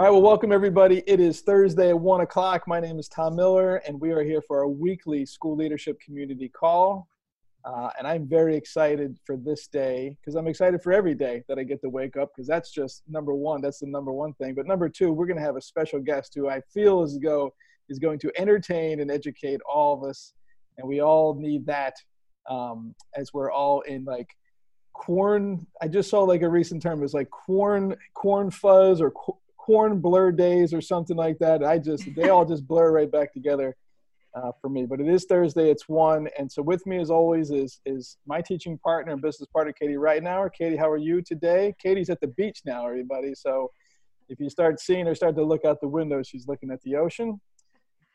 All right, well, welcome everybody. It is Thursday at 1 o'clock. My name is Tom Miller, and we are here for our weekly school leadership community call. Uh, and I'm very excited for this day because I'm excited for every day that I get to wake up because that's just number one. That's the number one thing. But number two, we're going to have a special guest who I feel as though is going to entertain and educate all of us. And we all need that um, as we're all in like corn. I just saw like a recent term. It was like corn, corn fuzz or corn blur days or something like that. I just, they all just blur right back together uh, for me. But it is Thursday. It's one, and so with me as always is is my teaching partner and business partner Katie Reitenauer. Katie, how are you today? Katie's at the beach now, everybody. So if you start seeing her start to look out the window, she's looking at the ocean.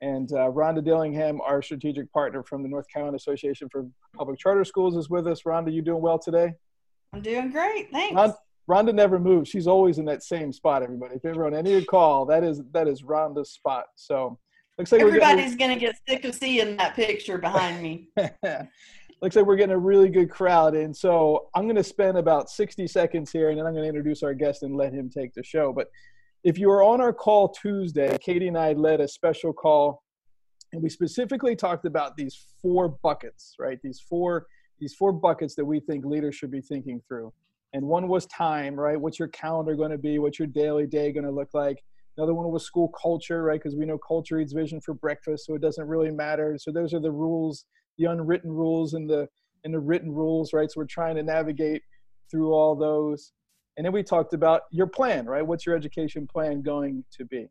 And uh, Rhonda Dillingham, our strategic partner from the North Carolina Association for Public Charter Schools, is with us. Rhonda, you doing well today? I'm doing great. Thanks. Rhonda never moves. She's always in that same spot. Everybody, if you ever on any call, that is that is Rhonda's spot. So Looks like everybody's going to get sick of seeing that picture behind me. Looks like we're getting a really good crowd, and so I'm going to spend about 60 seconds here, and then I'm going to introduce our guest and let him take the show. But if you were on our call Tuesday, Katie and I led a special call, and we specifically talked about these four buckets, right? These four these four buckets that we think leaders should be thinking through. And one was time, right? What's your calendar going to be? What's your daily day going to look like? Another one was school culture, right? Because we know culture eats vision for breakfast, so it doesn't really matter. So those are the rules, the unwritten rules and the and the written rules, right? So we're trying to navigate through all those. And then we talked about your plan, right? What's your education plan going to be?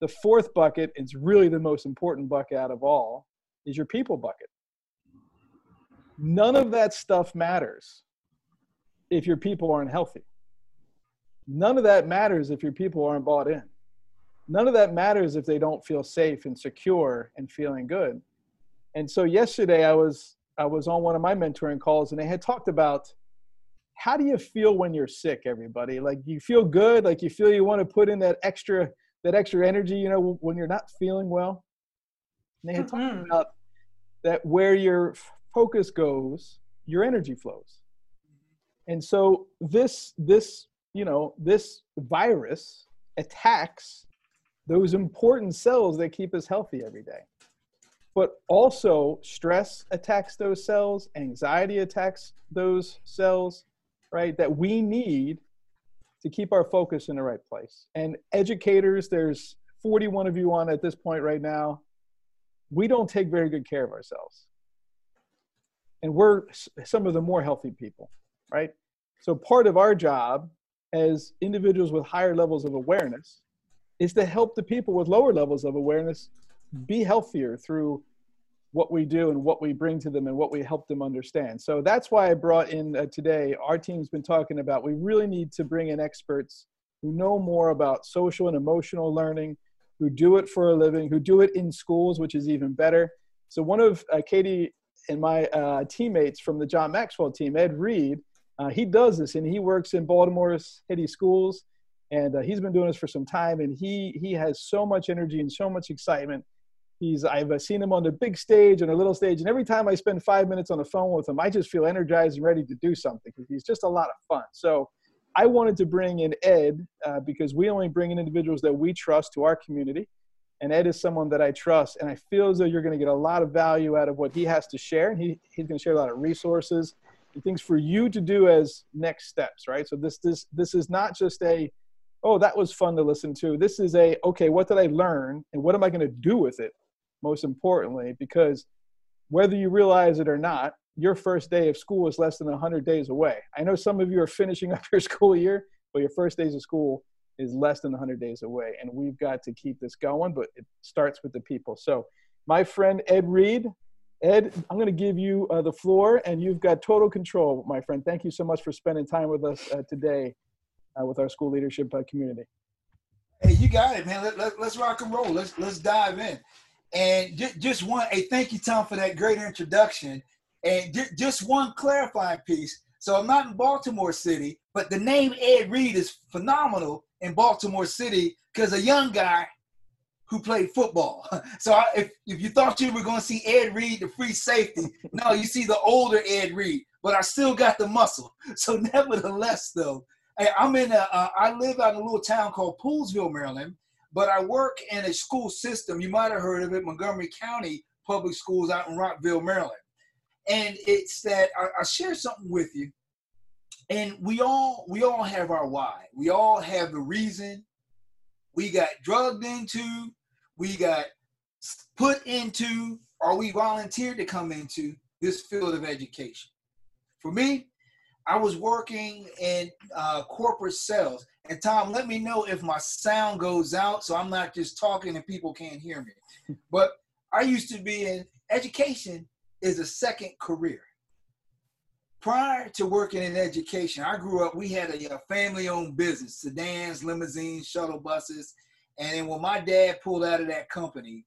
The fourth bucket is really the most important bucket out of all, is your people bucket. None of that stuff matters if your people aren't healthy. None of that matters if your people aren't bought in. None of that matters if they don't feel safe and secure and feeling good. And so yesterday i was i was on one of my mentoring calls and they had talked about how do you feel when you're sick everybody? Like you feel good? Like you feel you want to put in that extra that extra energy you know when you're not feeling well? And they had mm-hmm. talked about that where your focus goes your energy flows and so this this you know this virus attacks those important cells that keep us healthy every day. But also, stress attacks those cells, anxiety attacks those cells, right? That we need to keep our focus in the right place. And educators, there's 41 of you on at this point right now. We don't take very good care of ourselves. And we're some of the more healthy people, right? So, part of our job as individuals with higher levels of awareness is to help the people with lower levels of awareness be healthier through what we do and what we bring to them and what we help them understand. So that's why I brought in uh, today. Our team's been talking about we really need to bring in experts who know more about social and emotional learning, who do it for a living, who do it in schools, which is even better. So one of uh, Katie and my uh, teammates from the John Maxwell team, Ed Reed, uh, he does this and he works in Baltimore's City Schools and uh, he's been doing this for some time and he he has so much energy and so much excitement. He's i've uh, seen him on the big stage and a little stage and every time i spend five minutes on the phone with him i just feel energized and ready to do something because he's just a lot of fun. So i wanted to bring in ed uh, because we only bring in individuals that we trust to our community and ed is someone that i trust and i feel as though you're going to get a lot of value out of what he has to share he, he's going to share a lot of resources things for you to do as next steps right so this this this is not just a oh, that was fun to listen to. This is a, okay, what did I learn and what am I going to do with it? Most importantly, because whether you realize it or not, your first day of school is less than 100 days away. I know some of you are finishing up your school year, but your first days of school is less than 100 days away. And we've got to keep this going, but it starts with the people. So, my friend Ed Reed, Ed, I'm going to give you uh, the floor, and you've got total control, my friend. Thank you so much for spending time with us uh, today uh, with our school leadership uh, community. Hey, you got it, man. Let, let, let's rock and roll. Let's let's dive in. And just, just one, hey, thank you, Tom, for that great introduction. And just one clarifying piece. So I'm not in Baltimore City, but the name Ed Reed is phenomenal in Baltimore City because a young guy who played football. So if, if you thought you were going to see Ed Reed, the free safety, no, you see the older Ed Reed, but I still got the muscle. So nevertheless, though, I'm in a, uh, I live out in a little town called Poolesville, Maryland, but I work in a school system. You might have heard of it, Montgomery County Public Schools out in Rockville, Maryland. And it's that I, I share something with you. And we all we all have our why. We all have the reason. We got drugged into, we got put into, or we volunteered to come into this field of education. For me, I was working in uh, corporate sales. And Tom, let me know if my sound goes out so I'm not just talking and people can't hear me. But I used to be in education is a second career. Prior to working in education, I grew up, we had a, a family owned business, sedans, limousines, shuttle buses. And then when my dad pulled out of that company,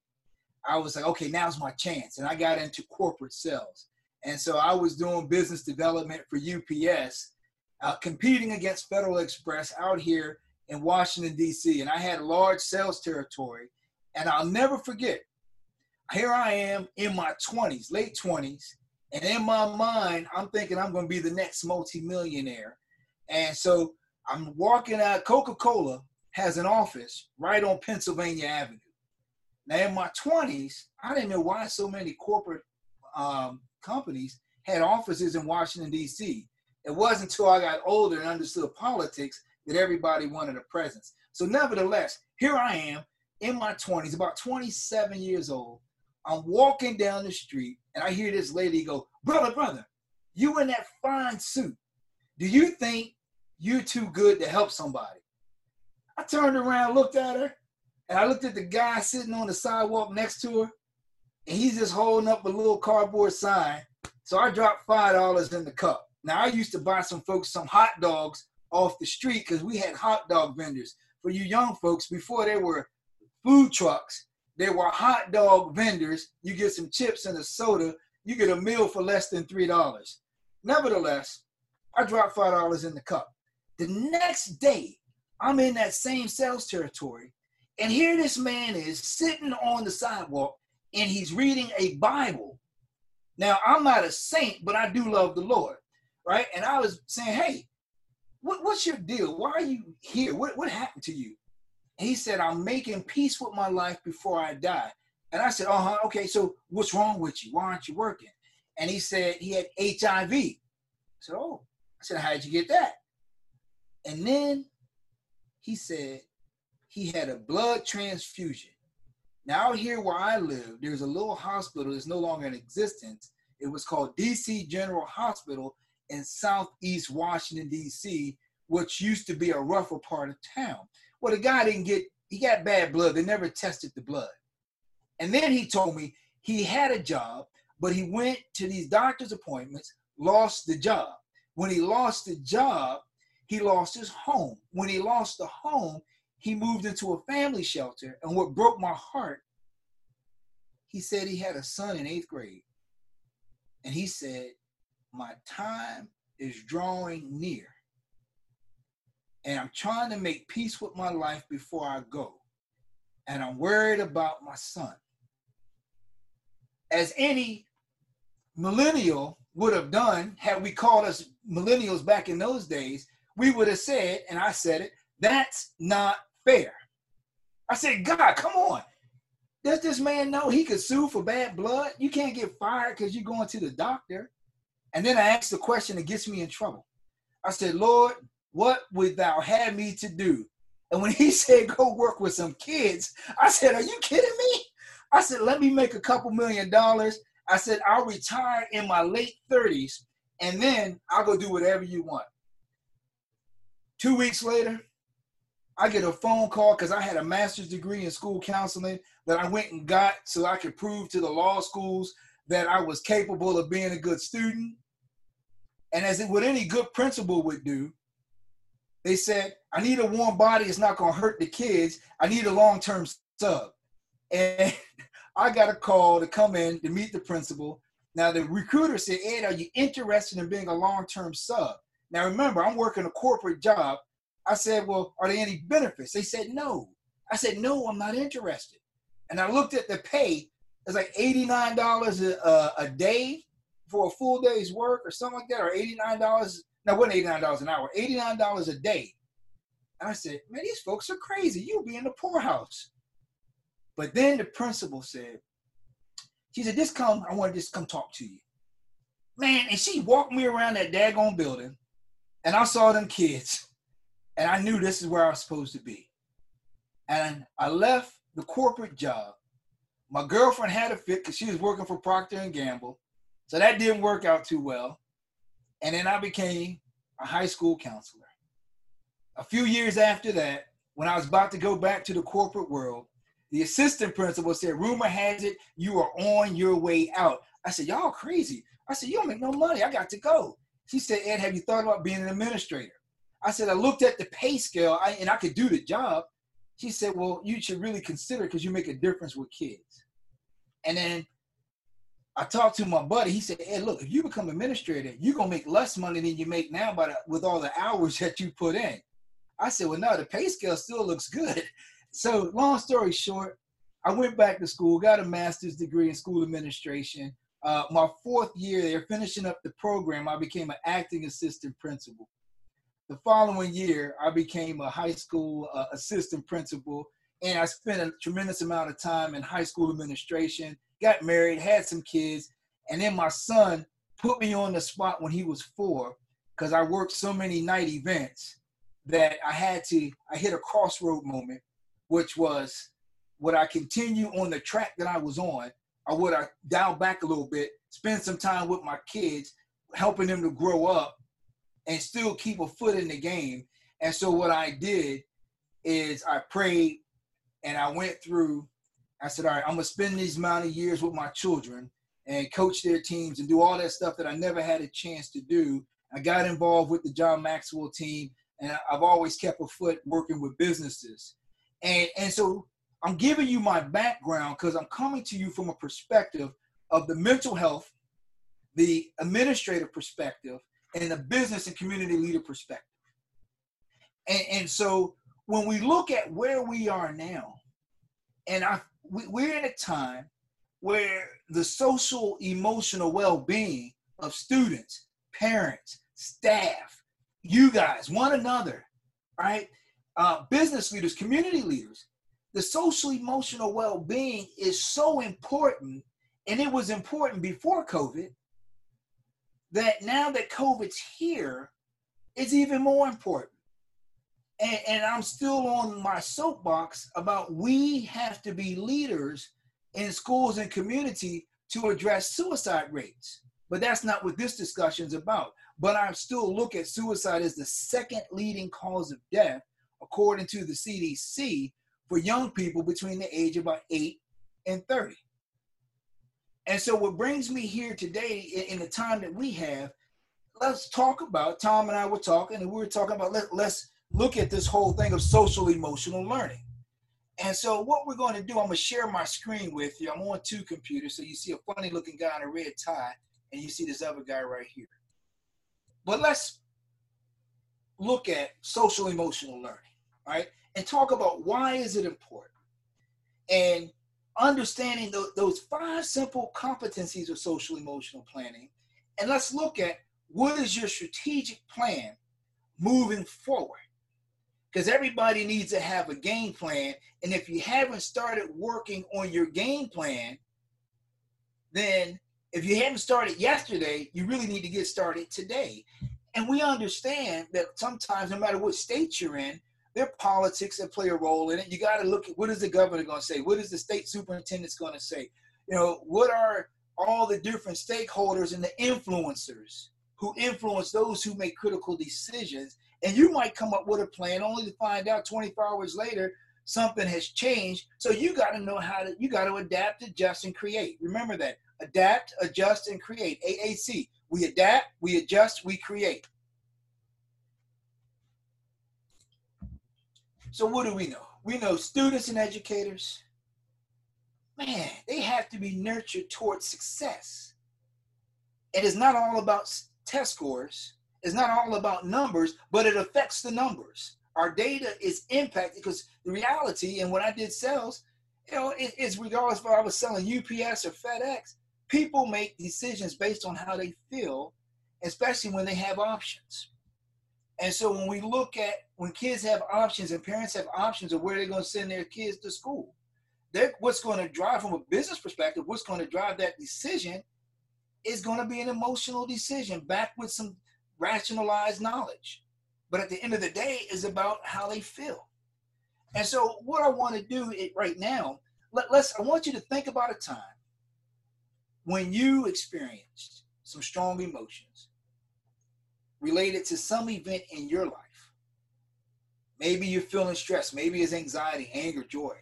I was like, okay, now's my chance. And I got into corporate sales. And so I was doing business development for UPS, uh, competing against Federal Express out here in Washington, D.C. And I had large sales territory. And I'll never forget, here I am in my 20s, late 20s. And in my mind, I'm thinking I'm going to be the next multimillionaire. And so I'm walking out, Coca Cola has an office right on Pennsylvania Avenue. Now, in my 20s, I didn't know why so many corporate um, companies had offices in Washington, D.C. It wasn't until I got older and understood politics that everybody wanted a presence. So, nevertheless, here I am in my 20s, about 27 years old. I'm walking down the street and I hear this lady go, Brother, brother, you in that fine suit. Do you think you're too good to help somebody? I turned around, looked at her, and I looked at the guy sitting on the sidewalk next to her, and he's just holding up a little cardboard sign. So I dropped five dollars in the cup. Now I used to buy some folks some hot dogs off the street because we had hot dog vendors. For you young folks, before there were food trucks, there were hot dog vendors. You get some chips and a soda, you get a meal for less than three dollars. Nevertheless, I dropped five dollars in the cup. The next day, I'm in that same sales territory, and here this man is sitting on the sidewalk and he's reading a Bible. Now, I'm not a saint, but I do love the Lord, right? And I was saying, hey, what, what's your deal? Why are you here? What, what happened to you? And he said, I'm making peace with my life before I die. And I said, uh huh, okay, so what's wrong with you? Why aren't you working? And he said he had HIV. I said, oh. I said, how'd you get that? And then he said he had a blood transfusion. Now, here where I live, there's a little hospital that's no longer in existence. It was called DC General Hospital in Southeast Washington, DC, which used to be a rougher part of town. Well, the guy didn't get, he got bad blood. They never tested the blood. And then he told me he had a job, but he went to these doctor's appointments, lost the job. When he lost the job, he lost his home. When he lost the home, he moved into a family shelter. And what broke my heart, he said he had a son in eighth grade. And he said, My time is drawing near. And I'm trying to make peace with my life before I go. And I'm worried about my son. As any millennial would have done, had we called us millennials back in those days, we would have said, and I said it, that's not fair. I said, God, come on. Does this man know he could sue for bad blood? You can't get fired because you're going to the doctor. And then I asked the question that gets me in trouble. I said, Lord, what would thou have me to do? And when he said, go work with some kids, I said, Are you kidding me? I said, Let me make a couple million dollars. I said, I'll retire in my late 30s and then I'll go do whatever you want. Two weeks later, I get a phone call because I had a master's degree in school counseling that I went and got so I could prove to the law schools that I was capable of being a good student. And as it, what any good principal would do, they said, I need a warm body. It's not going to hurt the kids. I need a long term sub. And I got a call to come in to meet the principal. Now, the recruiter said, Ed, are you interested in being a long term sub? Now, remember, I'm working a corporate job I said, Well, are there any benefits? They said, No. I said, No, I'm not interested. And I looked at the pay. It's like $89 a, uh, a day for a full day's work or something like that, or $89. No, wasn't $89 an hour, $89 a day. And I said, man, these folks are crazy. You'll be in the poorhouse. But then the principal said, she said, just come, I want to just come talk to you. Man, and she walked me around that daggone building and I saw them kids and I knew this is where I was supposed to be. And I left the corporate job. My girlfriend had a fit because she was working for Procter and Gamble. So that didn't work out too well. And then I became a high school counselor. A few years after that, when I was about to go back to the corporate world, the assistant principal said, Rumor has it you are on your way out. I said, Y'all crazy. I said, You don't make no money. I got to go. She said, Ed, have you thought about being an administrator? I said, I looked at the pay scale I, and I could do the job. She said, Well, you should really consider because you make a difference with kids. And then I talked to my buddy. He said, Ed, look, if you become administrator, you're going to make less money than you make now by the, with all the hours that you put in. I said, Well, no, the pay scale still looks good. So, long story short, I went back to school, got a master's degree in school administration. Uh, my fourth year there, finishing up the program, I became an acting assistant principal. The following year, I became a high school uh, assistant principal, and I spent a tremendous amount of time in high school administration. Got married, had some kids, and then my son put me on the spot when he was four because I worked so many night events that I had to. I hit a crossroad moment, which was would I continue on the track that I was on, or would I dial back a little bit, spend some time with my kids, helping them to grow up and still keep a foot in the game. And so what I did is I prayed and I went through, I said, all right, I'm gonna spend these amount of years with my children and coach their teams and do all that stuff that I never had a chance to do. I got involved with the John Maxwell team and I've always kept a foot working with businesses. And and so I'm giving you my background because I'm coming to you from a perspective of the mental health, the administrative perspective, and the business and community leader perspective. And, and so when we look at where we are now, and I, we, we're in a time where the social emotional well-being of students, parents, staff, you guys, one another, right? Uh, business leaders, community leaders, the social emotional well-being is so important and it was important before covid that now that covid's here it's even more important. And, and i'm still on my soapbox about we have to be leaders in schools and community to address suicide rates. But that's not what this discussion is about. But i still look at suicide as the second leading cause of death according to the cdc for young people between the age of about 8 and 30. And so, what brings me here today in the time that we have, let's talk about. Tom and I were talking, and we were talking about let, let's look at this whole thing of social emotional learning. And so, what we're going to do, I'm going to share my screen with you. I'm on two computers, so you see a funny looking guy in a red tie, and you see this other guy right here. But let's look at social emotional learning, right? And talk about why is it important? And understanding th- those five simple competencies of social emotional planning and let's look at what is your strategic plan moving forward? Because everybody needs to have a game plan and if you haven't started working on your game plan then if you haven't started yesterday you really need to get started today. And we understand that sometimes no matter what state you're in there are politics that play a role in it. You got to look at what is the governor going to say? What is the state superintendent's going to say? You know, what are all the different stakeholders and the influencers who influence those who make critical decisions? And you might come up with a plan only to find out 24 hours later something has changed. So you got to know how to, you got to adapt, adjust, and create. Remember that. Adapt, adjust, and create. AAC. We adapt, we adjust, we create. So what do we know? We know students and educators, man, they have to be nurtured towards success. It is not all about test scores. It's not all about numbers, but it affects the numbers. Our data is impacted because the reality, and when I did sales, you know, it, it's regardless if I was selling UPS or FedEx, people make decisions based on how they feel, especially when they have options. And so when we look at when kids have options and parents have options of where they're going to send their kids to school, they're, what's going to drive from a business perspective, what's going to drive that decision is going to be an emotional decision backed with some rationalized knowledge. But at the end of the day, is about how they feel. And so what I want to do right now, let, let's I want you to think about a time when you experienced some strong emotions related to some event in your life. Maybe you're feeling stress, maybe it's anxiety, anger, joy.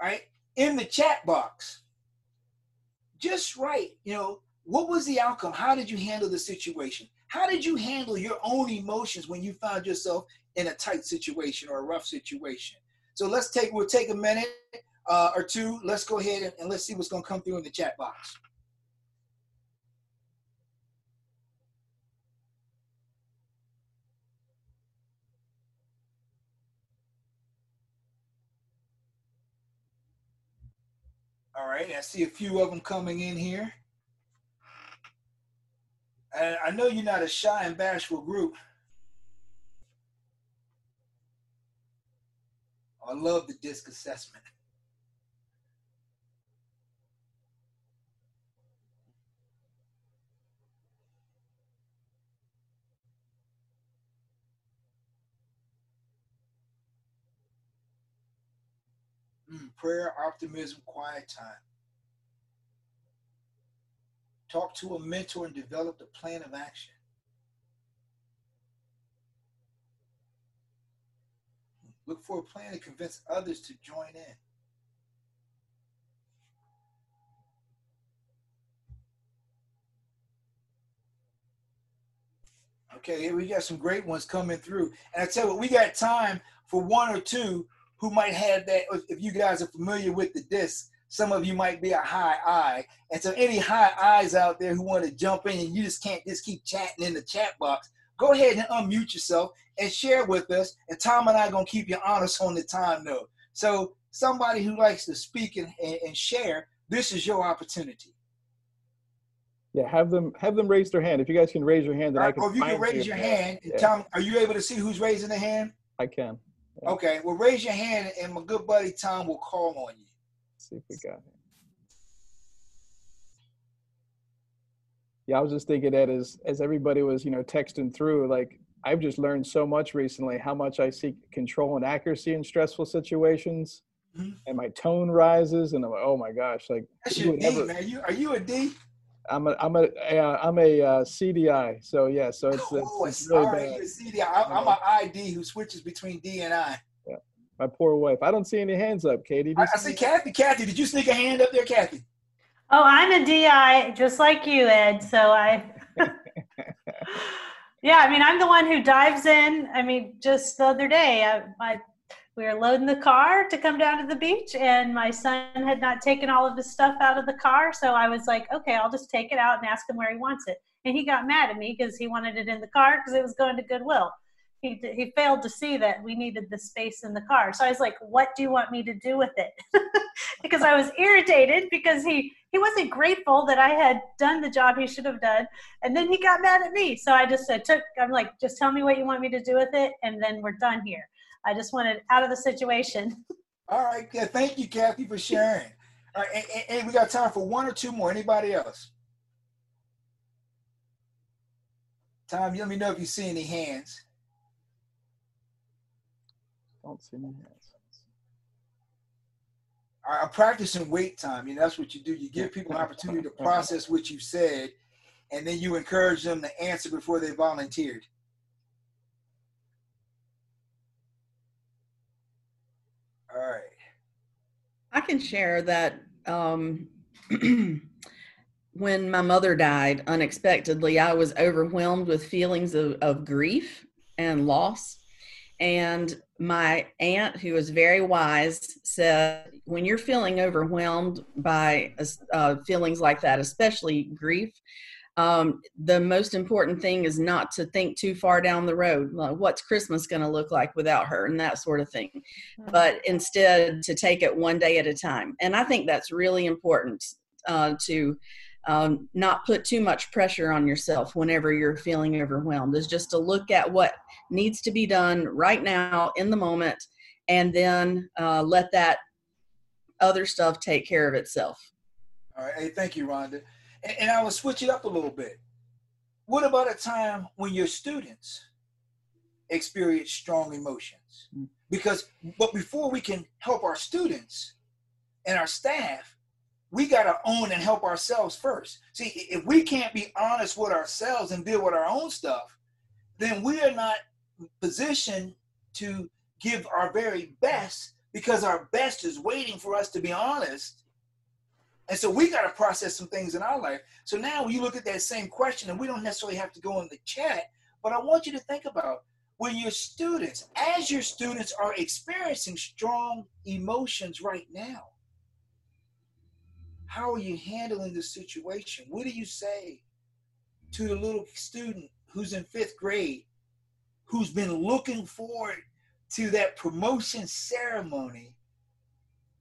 All right? In the chat box, just write, you know, what was the outcome? How did you handle the situation? How did you handle your own emotions when you found yourself in a tight situation or a rough situation? So let's take, we'll take a minute uh, or two. Let's go ahead and, and let's see what's going to come through in the chat box. Right, I see a few of them coming in here. And I know you're not a shy and bashful group. I love the disc assessment. Mm, prayer, optimism, quiet time. Talk to a mentor and develop a plan of action. Look for a plan to convince others to join in. Okay, here we got some great ones coming through. And I tell you what, we got time for one or two who might have that. If you guys are familiar with the disc, some of you might be a high I. And so, any high I's out there who want to jump in and you just can't just keep chatting in the chat box, go ahead and unmute yourself and share with us. And Tom and I are going to keep you honest on the time note. So, somebody who likes to speak and, and, and share, this is your opportunity. Yeah, have them have them raise their hand. If you guys can raise your hand, then right, I can. Or if you can raise your hand, yeah. Tom, are you able to see who's raising the hand? I can. Okay, well, raise your hand, and my good buddy Tom will call on you. Let's see if we got him. Yeah, I was just thinking that as as everybody was, you know, texting through, like I've just learned so much recently how much I seek control and accuracy in stressful situations, mm-hmm. and my tone rises, and I'm like, oh my gosh, like that's your D, ever, man. You are you a D? I'm a I'm a uh, I'm a uh, CDI. So yeah, so it's, oh, it's, it's really all right, bad. CDI. I'm, I'm an ID who switches between D and I. Yeah, my poor wife. I don't see any hands up, Katie. I, I see Kathy. Kathy, did you sneak a hand up there, Kathy? Oh, I'm a DI, just like you, Ed. So I. yeah, I mean, I'm the one who dives in. I mean, just the other day, I, I we were loading the car to come down to the beach and my son had not taken all of his stuff out of the car so i was like okay i'll just take it out and ask him where he wants it. And he got mad at me because he wanted it in the car because it was going to goodwill. He, he failed to see that we needed the space in the car so i was like what do you want me to do with it? Because i was irritated because he he wasn't grateful that i had done the job he should have done and then he got mad at me. So i just I took i'm like just tell me what you want me to do with it and then we're done here I just wanted out of the situation. All right. Yeah, thank you, Kathy, for sharing. All right, and, and, we got time for one or two more. Anybody else? Tom, let me know if you see any hands. Don't see any hands. All right, I'm practicing wait time. You know, that's what you do. You give people an opportunity to process what you said, and then you encourage them to answer before they volunteered. All right. I can share that um, when my mother died unexpectedly, I was overwhelmed with feelings of, of grief and loss. And my aunt, who was very wise, said, when you're feeling overwhelmed by uh, feelings like that, especially grief, um, the most important thing is not to think too far down the road like what's christmas going to look like without her and that sort of thing. Mm-hmm. but instead to take it one day at a time. And i think that's really important uh, to um, not put too much pressure on yourself whenever you're feeling overwhelmed is just to look at what needs to be done right now in the moment and then uh, let that other stuff take care of itself. All right. Hey thank you rhonda and, and i will switch it up a little bit what about a time when your students experience strong emotions mm. because but before we can help our students and our staff we got to own and help ourselves first. See, if we can't be honest with ourselves and deal with our own stuff, then we are not positioned to give our very best because our best is waiting for us to be honest. And so we got to process some things in our life. So now you look at that same question, and we don't necessarily have to go in the chat, but I want you to think about when your students, as your students are experiencing strong emotions right now, how are you handling the situation? What do you say to the little student who's in fifth grade, who's been looking forward to that promotion ceremony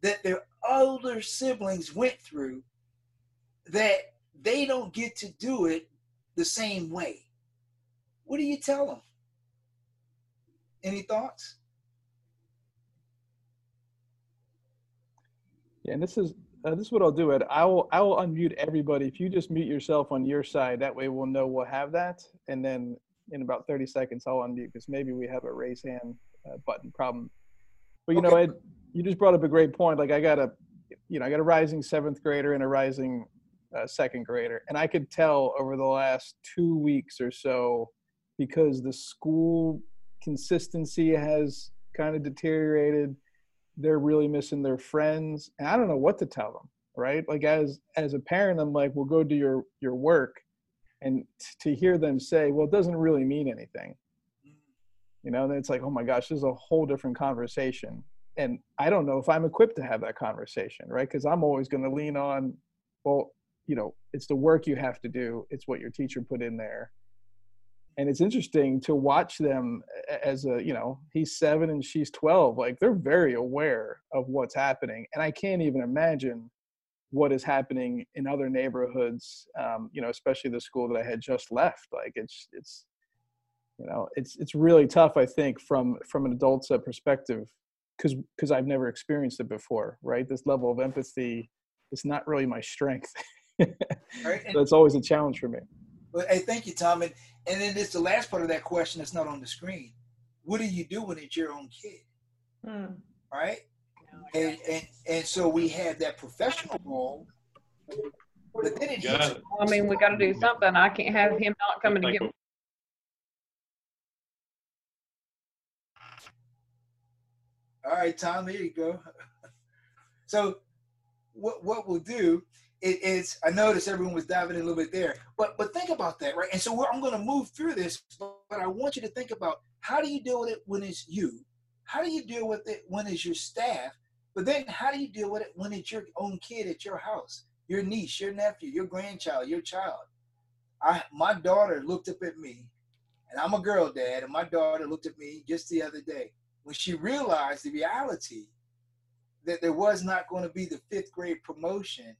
that their older siblings went through, that they don't get to do it the same way? What do you tell them? Any thoughts? Yeah, and this is uh, this is what I'll do. Ed. I will I will unmute everybody. If you just mute yourself on your side, that way we'll know we'll have that. And then in about 30 seconds, I'll unmute because maybe we have a raise hand uh, button problem. But you okay. know, Ed, you just brought up a great point. Like I got a, you know, I got a rising seventh grader and a rising uh, second grader, and I could tell over the last two weeks or so because the school consistency has kind of deteriorated they're really missing their friends and i don't know what to tell them right like as as a parent i'm like well go do your your work and to hear them say well it doesn't really mean anything you know then it's like oh my gosh this is a whole different conversation and i don't know if i'm equipped to have that conversation right? Because i'm always going to lean on well you know it's the work you have to do it's what your teacher put in there. And it's interesting to watch them as a you know he's seven and she's 12 like they're very aware of what's happening and i can't even imagine what is happening in other neighborhoods um, you know especially the school that i had just left like it's it's you know it's it's really tough i think from from an adult's uh, perspective because because i've never experienced it before right this level of empathy is not really my strength right. so it's always a challenge for me but hey, thank you, Tom. And, and then it's the last part of that question that's not on the screen. What do you do when it's your own kid? Hmm. Right? And, and and so we have that professional role. But then it hits I mean, we got to do something. I can't have him not coming to get All right, Tom, there you go. So what what we'll do it, it's I noticed everyone was diving in a little bit there, but but think about that, right? And so I'm going to move through this, but, but I want you to think about how do you deal with it when it's you, how do you deal with it when it's your staff, but then how do you deal with it when it's your own kid at your house, your niece, your nephew, your grandchild, your child. I my daughter looked up at me, and I'm a girl dad, and my daughter looked at me just the other day when she realized the reality that there was not going to be the fifth grade promotion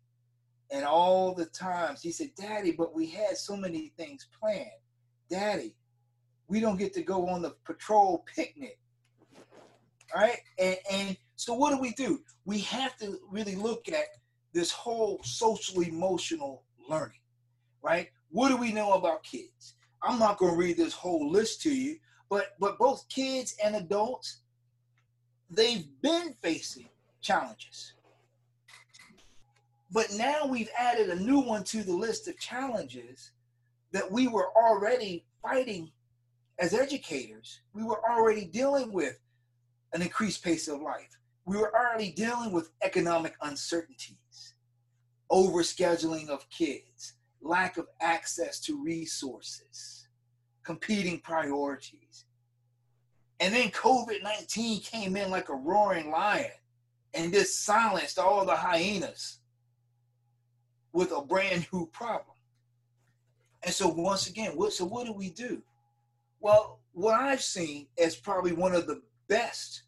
and all the times he said, Daddy, but we had so many things planned. Daddy, we don't get to go on the patrol picnic. right And, and so what do we do? We have to really look at this whole social emotional learning, right? What do we know about kids? I'm not going to read this whole list to you, but but both kids and adults, they've been facing challenges. But now we've added a new one to the list of challenges that we were already fighting as educators. We were already dealing with an increased pace of life. We were already dealing with economic uncertainties, overscheduling of kids, lack of access to resources, competing priorities. And then COVID 19 came in like a roaring lion and just silenced all the hyenas with a brand new problem. And so once again, what so what do we do? Well, what I've seen as probably one of the best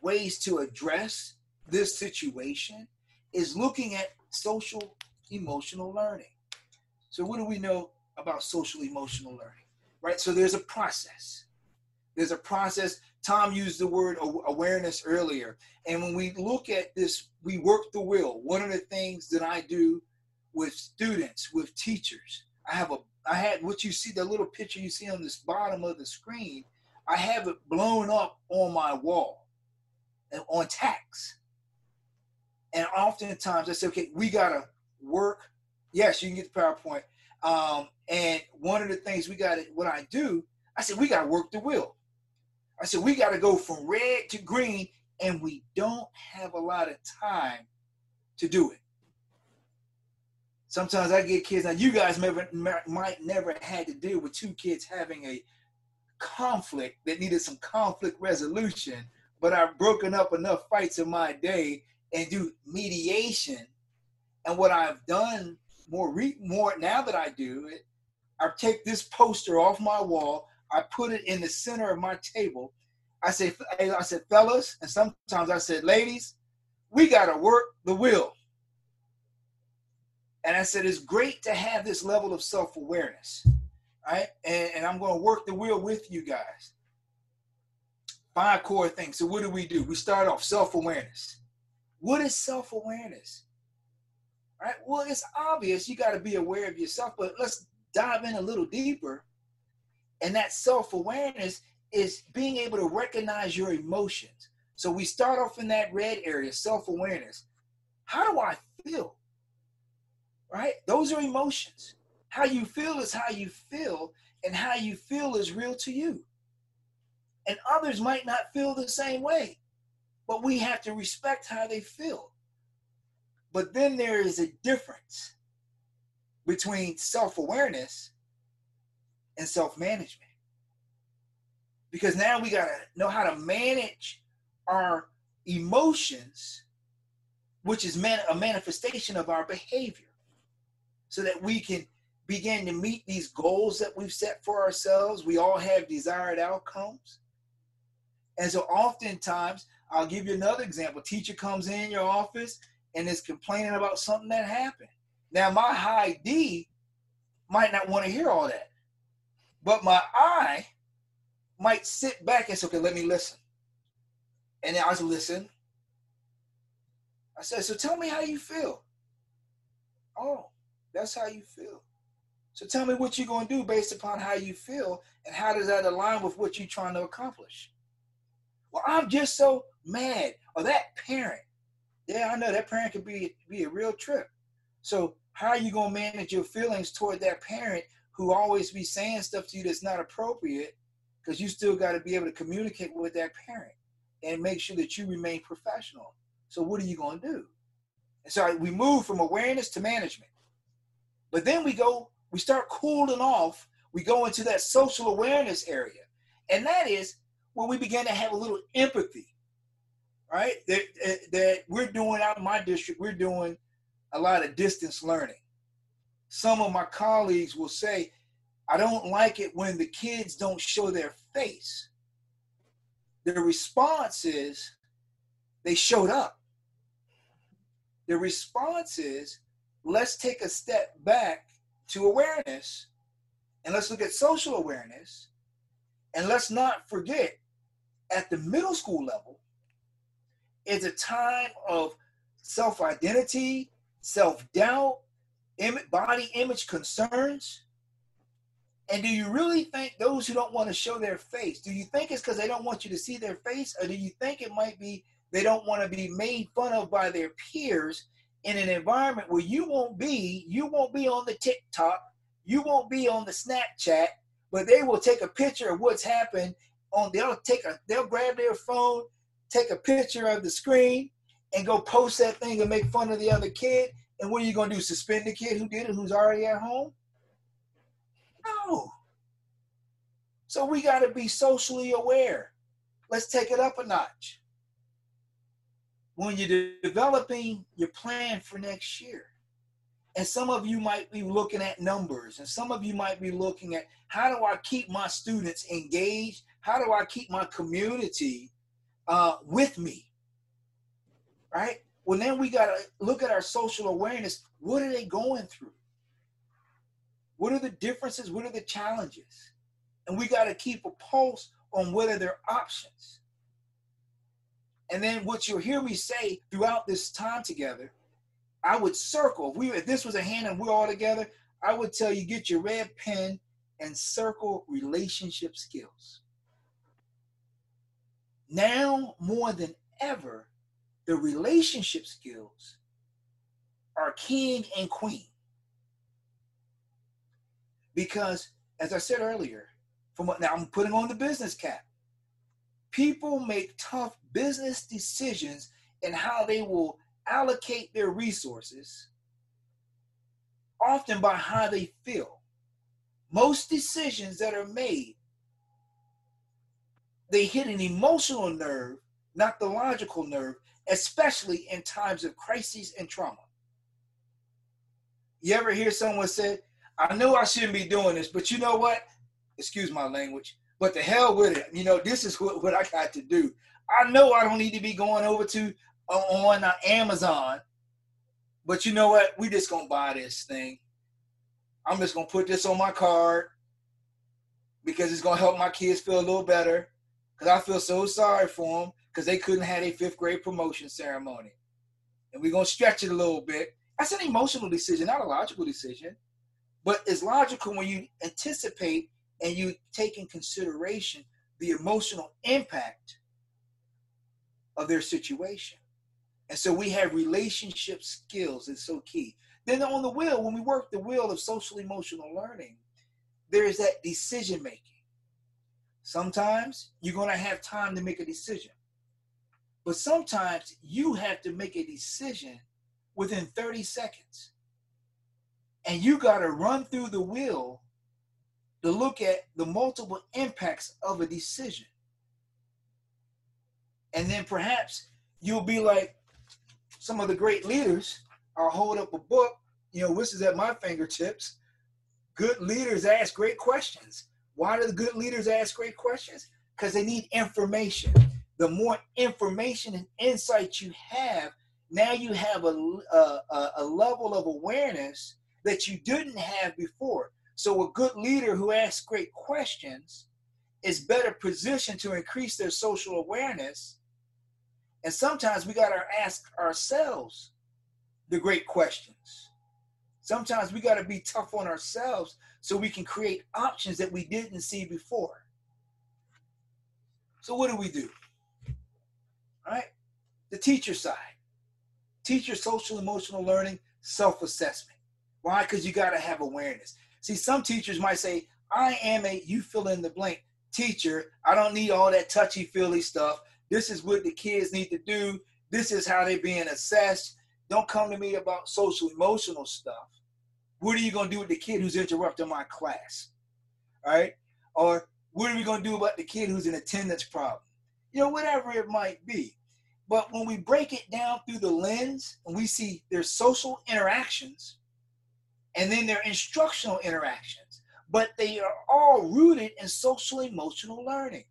ways to address this situation is looking at social emotional learning. So, what do we know about social emotional learning? Right? So, there's a process. There's a process. Tom used the word awareness earlier. And when we look at this, we work the will. One of the things that I do with students, with teachers, I have a, I had what you see, the little picture you see on this bottom of the screen, I have it blown up on my wall and on tax. And oftentimes I say, okay, we gotta work. Yes, you can get the PowerPoint. Um, and one of the things we got, it what I do, I said, we gotta work the will. I said, we got to go from red to green, and we don't have a lot of time to do it. Sometimes I get kids, now you guys never, might never had to deal with two kids having a conflict that needed some conflict resolution, but I've broken up enough fights in my day and do mediation. And what I've done more, re- more now that I do it, I take this poster off my wall I put it in the center of my table. I say, I said, fellas, and sometimes I said, ladies, we got to work the will. And I said, it's great to have this level of self awareness, right? And, and I'm going to work the will with you guys. Five core things. So, what do we do? We start off self awareness. What is self awareness? Right? Well, it's obvious you got to be aware of yourself, but let's dive in a little deeper and that self awareness is being able to recognize your emotions. So we start off in that red area, self awareness. How do I feel? Right? Those are emotions. How you feel is how you feel, and how you feel is real to you. And others might not feel the same way, but we have to respect how they feel. But then there is a difference between self awareness and self management. Because now we got to know how to manage our emotions, which is man- a manifestation of our behavior, so that we can begin to meet these goals that we've set for ourselves. We all have desired outcomes. And so oftentimes, I'll give you another example. Teacher comes in your office and is complaining about something that happened. Now, my high D might not want to hear all that. But my I might sit back and say, okay, let me listen. And I listen. I said, so tell me how you feel. Oh, that's how you feel. So tell me what you're going to do based upon how you feel and how does that align with what you're trying to accomplish? Well, I'm just so mad. Or that parent. Yeah, I know that parent could be, be a real trip. So how are you to manage your feelings toward that parent who always be saying stuff to you that's not appropriate because you still got to be able to communicate with that parent and make sure that you remain professional. So what are you to do? And so we move from awareness to management. But then we go, we start cooling off. We go into that social awareness area. And that is where we begin to have a little empathy, right? That, that we're doing out in my district, we're doing a lot of distance learning some of my colleagues will say, I don't like it when the kids don't show their face. The response is they showed up. The response is let's take a step back to awareness and let's look at social awareness. And let's not forget at the middle school level, it's a time of self identity, self doubt, body image concerns? And do you really think those who don't want to show their face, do you think it's because they don't want you to see their face? Or do you think it might be they don't want to be made fun of by their peers in an environment where you won't be, you won't be on the TikTok, you won't be on the Snapchat, but they will take a picture of what's happened on they'll take a they'll grab their phone, take a picture of the screen, and go post that thing and make fun of the other kid and what are you going to do? Suspend the kid who did it, who's already at home? No. So we got to be socially aware. Let's take it up a notch. When you're developing your plan for next year, and some of you might be looking at numbers, and some of you might be looking at how do I keep my students engaged? How do I keep my community uh, with me? Right? Well, then we got to look at our social awareness. What are they going through? What are the differences? What are the challenges? And we got to keep a pulse on what are their options. And then what you'll hear me say throughout this time together, I would circle. If we if this was a hand and we're all together, I would tell you get your red pen and circle relationship skills. Now more than ever, the relationship skills are king and queen. Because as I said earlier, from what now I'm putting on the business cap. People make tough business decisions in how they will allocate their resources, often by how they feel. Most decisions that are made, they hit an emotional nerve, not the logical nerve, especially in times of crises and trauma. You ever hear someone say, I know I shouldn't be doing this, but you know what? Excuse my language, but the hell with it. You know, this is what, what I got to do. I know I don't need to be going over to uh, on uh, Amazon, but you know what? We just gonna buy this thing. I'm just gonna put this on my card because it's gonna help my kids feel a little better. Cause I feel so sorry for them because they couldn't have a fifth grade promotion ceremony, and we're gonna stretch it a little bit. That's an emotional decision, not a logical decision, but it's logical when you anticipate and you take in consideration the emotional impact of their situation. And so we have relationship skills, it's so key. Then on the wheel, when we work the wheel of social emotional learning, there is that decision making. Sometimes you're going to have time to make a decision. But sometimes you have to make a decision within 30 seconds. And you got to run through the wheel to look at the multiple impacts of a decision. And then perhaps you'll be like some of the great leaders. I'll hold up a book, you know, which is at my fingertips. Good leaders ask great questions. Why do the good leaders ask great questions? Because they need information. The more information and insight you have, now you have a, a, a level of awareness that you didn't have before. So a good leader who asks great questions is better positioned to increase their social awareness. And sometimes we got to ask ourselves the great questions. Sometimes we got to be tough on ourselves so we can create options that we didn't see before. So what do we do? All right? The teacher side. Teacher social emotional learning, self-assessment. Why? Because you got to have awareness. See, some teachers might say, I am a you fill in the blank teacher. I don't need all that touchy feely stuff. This is what the kids need to do. This is how they're being assessed. Don't come to me about social emotional stuff. What are you going to do with the kid who's interrupting my class? All right? Or what are we going to do about the kid who's an attendance problem? You know, whatever it might be. But when we break it down through the lens and we see their social interactions and then their instructional interactions, but they are all rooted in social emotional learning.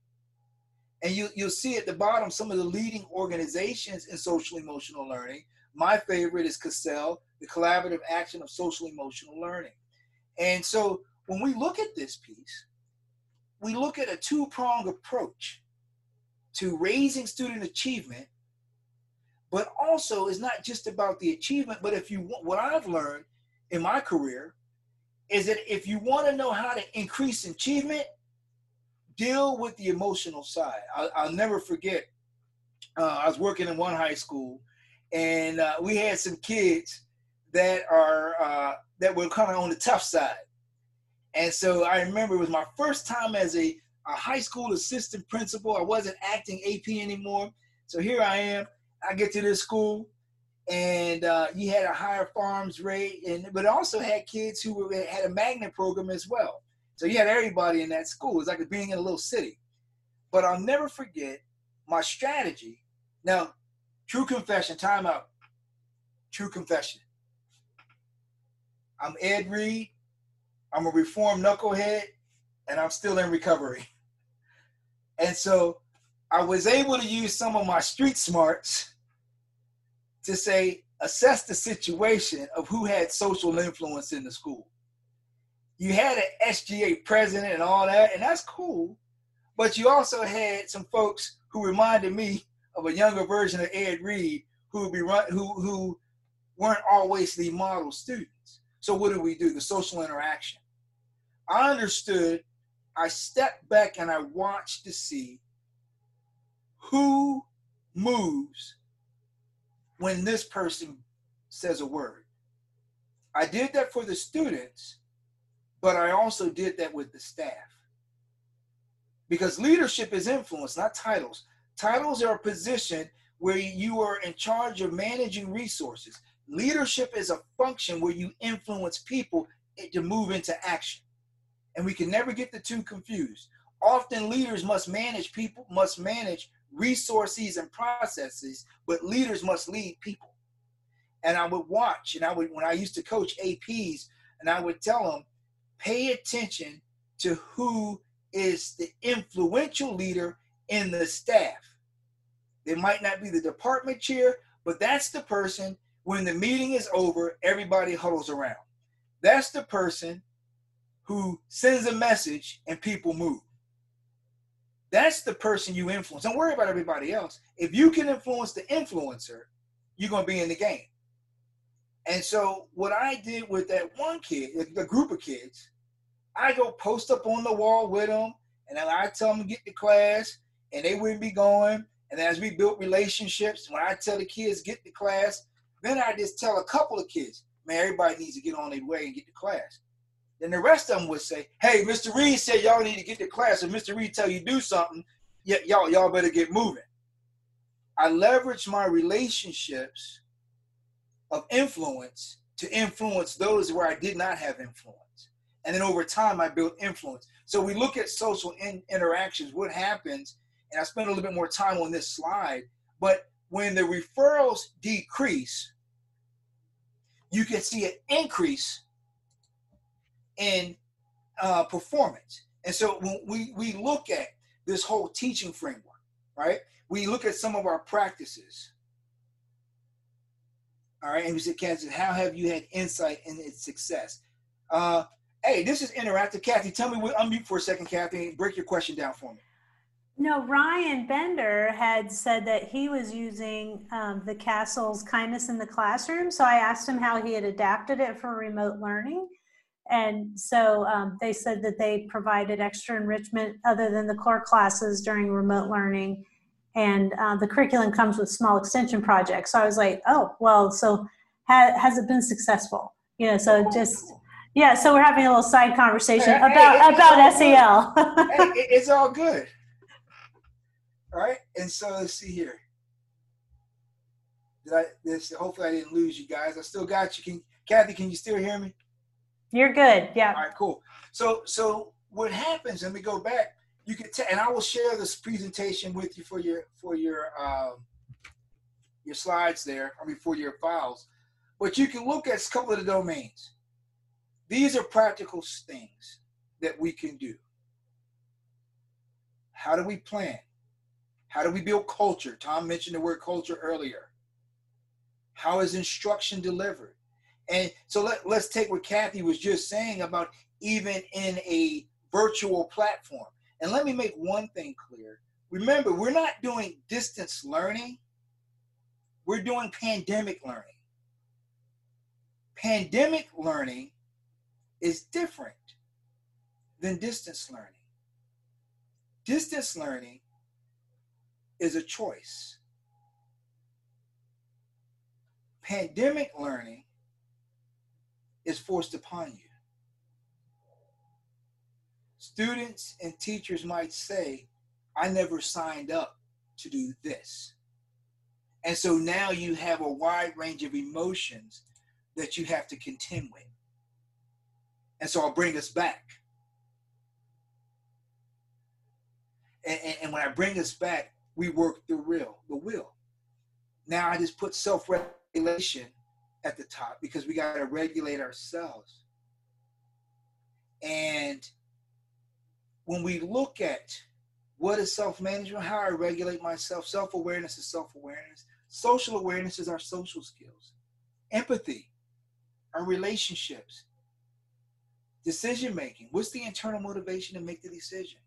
And you, you'll see at the bottom some of the leading organizations in social emotional learning. My favorite is CASEL, the Collaborative Action of Social Emotional Learning. And so when we look at this piece, we look at a two pronged approach to raising student achievement but also it's not just about the achievement but if you want what i've learned in my career is that if you want to know how to increase achievement deal with the emotional side i'll, I'll never forget uh, i was working in one high school and uh, we had some kids that are uh, that were kind of on the tough side and so i remember it was my first time as a, a high school assistant principal i wasn't acting ap anymore so here i am I get to this school, and uh, you had a higher farms rate, and but also had kids who were, had a magnet program as well. So you had everybody in that school. It's like being in a little city. But I'll never forget my strategy. Now, true confession, time out. True confession. I'm Ed Reed. I'm a reformed knucklehead, and I'm still in recovery. And so I was able to use some of my street smarts to say, assess the situation of who had social influence in the school. You had an SGA president and all that, and that's cool. But you also had some folks who reminded me of a younger version of Ed Reed who be run, who who weren't always the model students. So what do we do? The social interaction. I understood. I stepped back and I watched to see who moves when this person says a word. I did that for the students, but I also did that with the staff. Because leadership is influence, not titles. Titles are a position where you are in charge of managing resources. Leadership is a function where you influence people to move into action. And we can never get the two confused. Often leaders must manage people, must manage resources and processes, but leaders must lead people. And I would watch, and I would, when I used to coach APs, and I would tell them, pay attention to who is the influential leader in the staff. They might not be the department chair, but that's the person when the meeting is over, everybody huddles around. That's the person who sends a message and people move. That's the person you influence. Don't worry about everybody else. If you can influence the influencer, you're going to be in the game. And so, what I did with that one kid, the group of kids, I go post up on the wall with them, and I tell them to get to class, and they wouldn't be going. And as we built relationships, when I tell the kids get to class, then I just tell a couple of kids, man, everybody needs to get on their way and get to class. Then the rest of them would say, "Hey, Mr. Reed said y'all need to get to class. If Mr. Reed tell you do something, y'all y'all better get moving." I leverage my relationships of influence to influence those where I did not have influence, and then over time I built influence. So we look at social in- interactions. What happens? And I spent a little bit more time on this slide, but when the referrals decrease, you can see an increase in uh, performance. And so when we, we look at this whole teaching framework, right? We look at some of our practices. All right, and we said, Kansas, how have you had insight in its success? Uh, hey, this is interactive. Kathy, tell me, what, unmute for a second, Kathy. Break your question down for me. No, Ryan Bender had said that he was using um, the CASEL's kindness in the classroom. So I asked him how he had adapted it for remote learning. And so um, they said that they provided extra enrichment other than the core classes during remote learning. And uh, the curriculum comes with small extension projects. So I was like, oh, well, so ha- has it been successful? You know, so just, yeah, so we're having a little side conversation Hey, about, about SEL. hey, it's all good. Right, and so let's see here. Did I? This hopefully I didn't lose you guys. I still got you. Can Kathy? Can you still hear me? You're good. Yeah. All right, cool. So so what happens? Let me go back. You can tell, and I will share this presentation with you for your for your um, your slides there. I mean for your files. But you can look at a couple of the domains. These are practical things that we can do. How do we plan? How do we build culture? Tom mentioned the word culture earlier. How is instruction delivered? And so let, let's take what Kathy was just saying about even in a virtual platform. And let me make one thing clear. Remember, we're not doing distance learning, we're doing pandemic learning. Pandemic learning is different than distance learning. Distance learning is a choice. Pandemic learning is forced upon you. Students and teachers might say, I never signed up to do this. And so now you have a wide range of emotions that you have to contend with. And so I'll bring us back. And, and, and when I bring us back, we work the real, the will. Now I just put self-regulation at the top because we got to regulate ourselves. And when we look at what is self-management, how I regulate myself, self-awareness is self-awareness, Social awareness is our social skills. Empathy, our relationships. Decision making. What's the internal motivation to make the decision?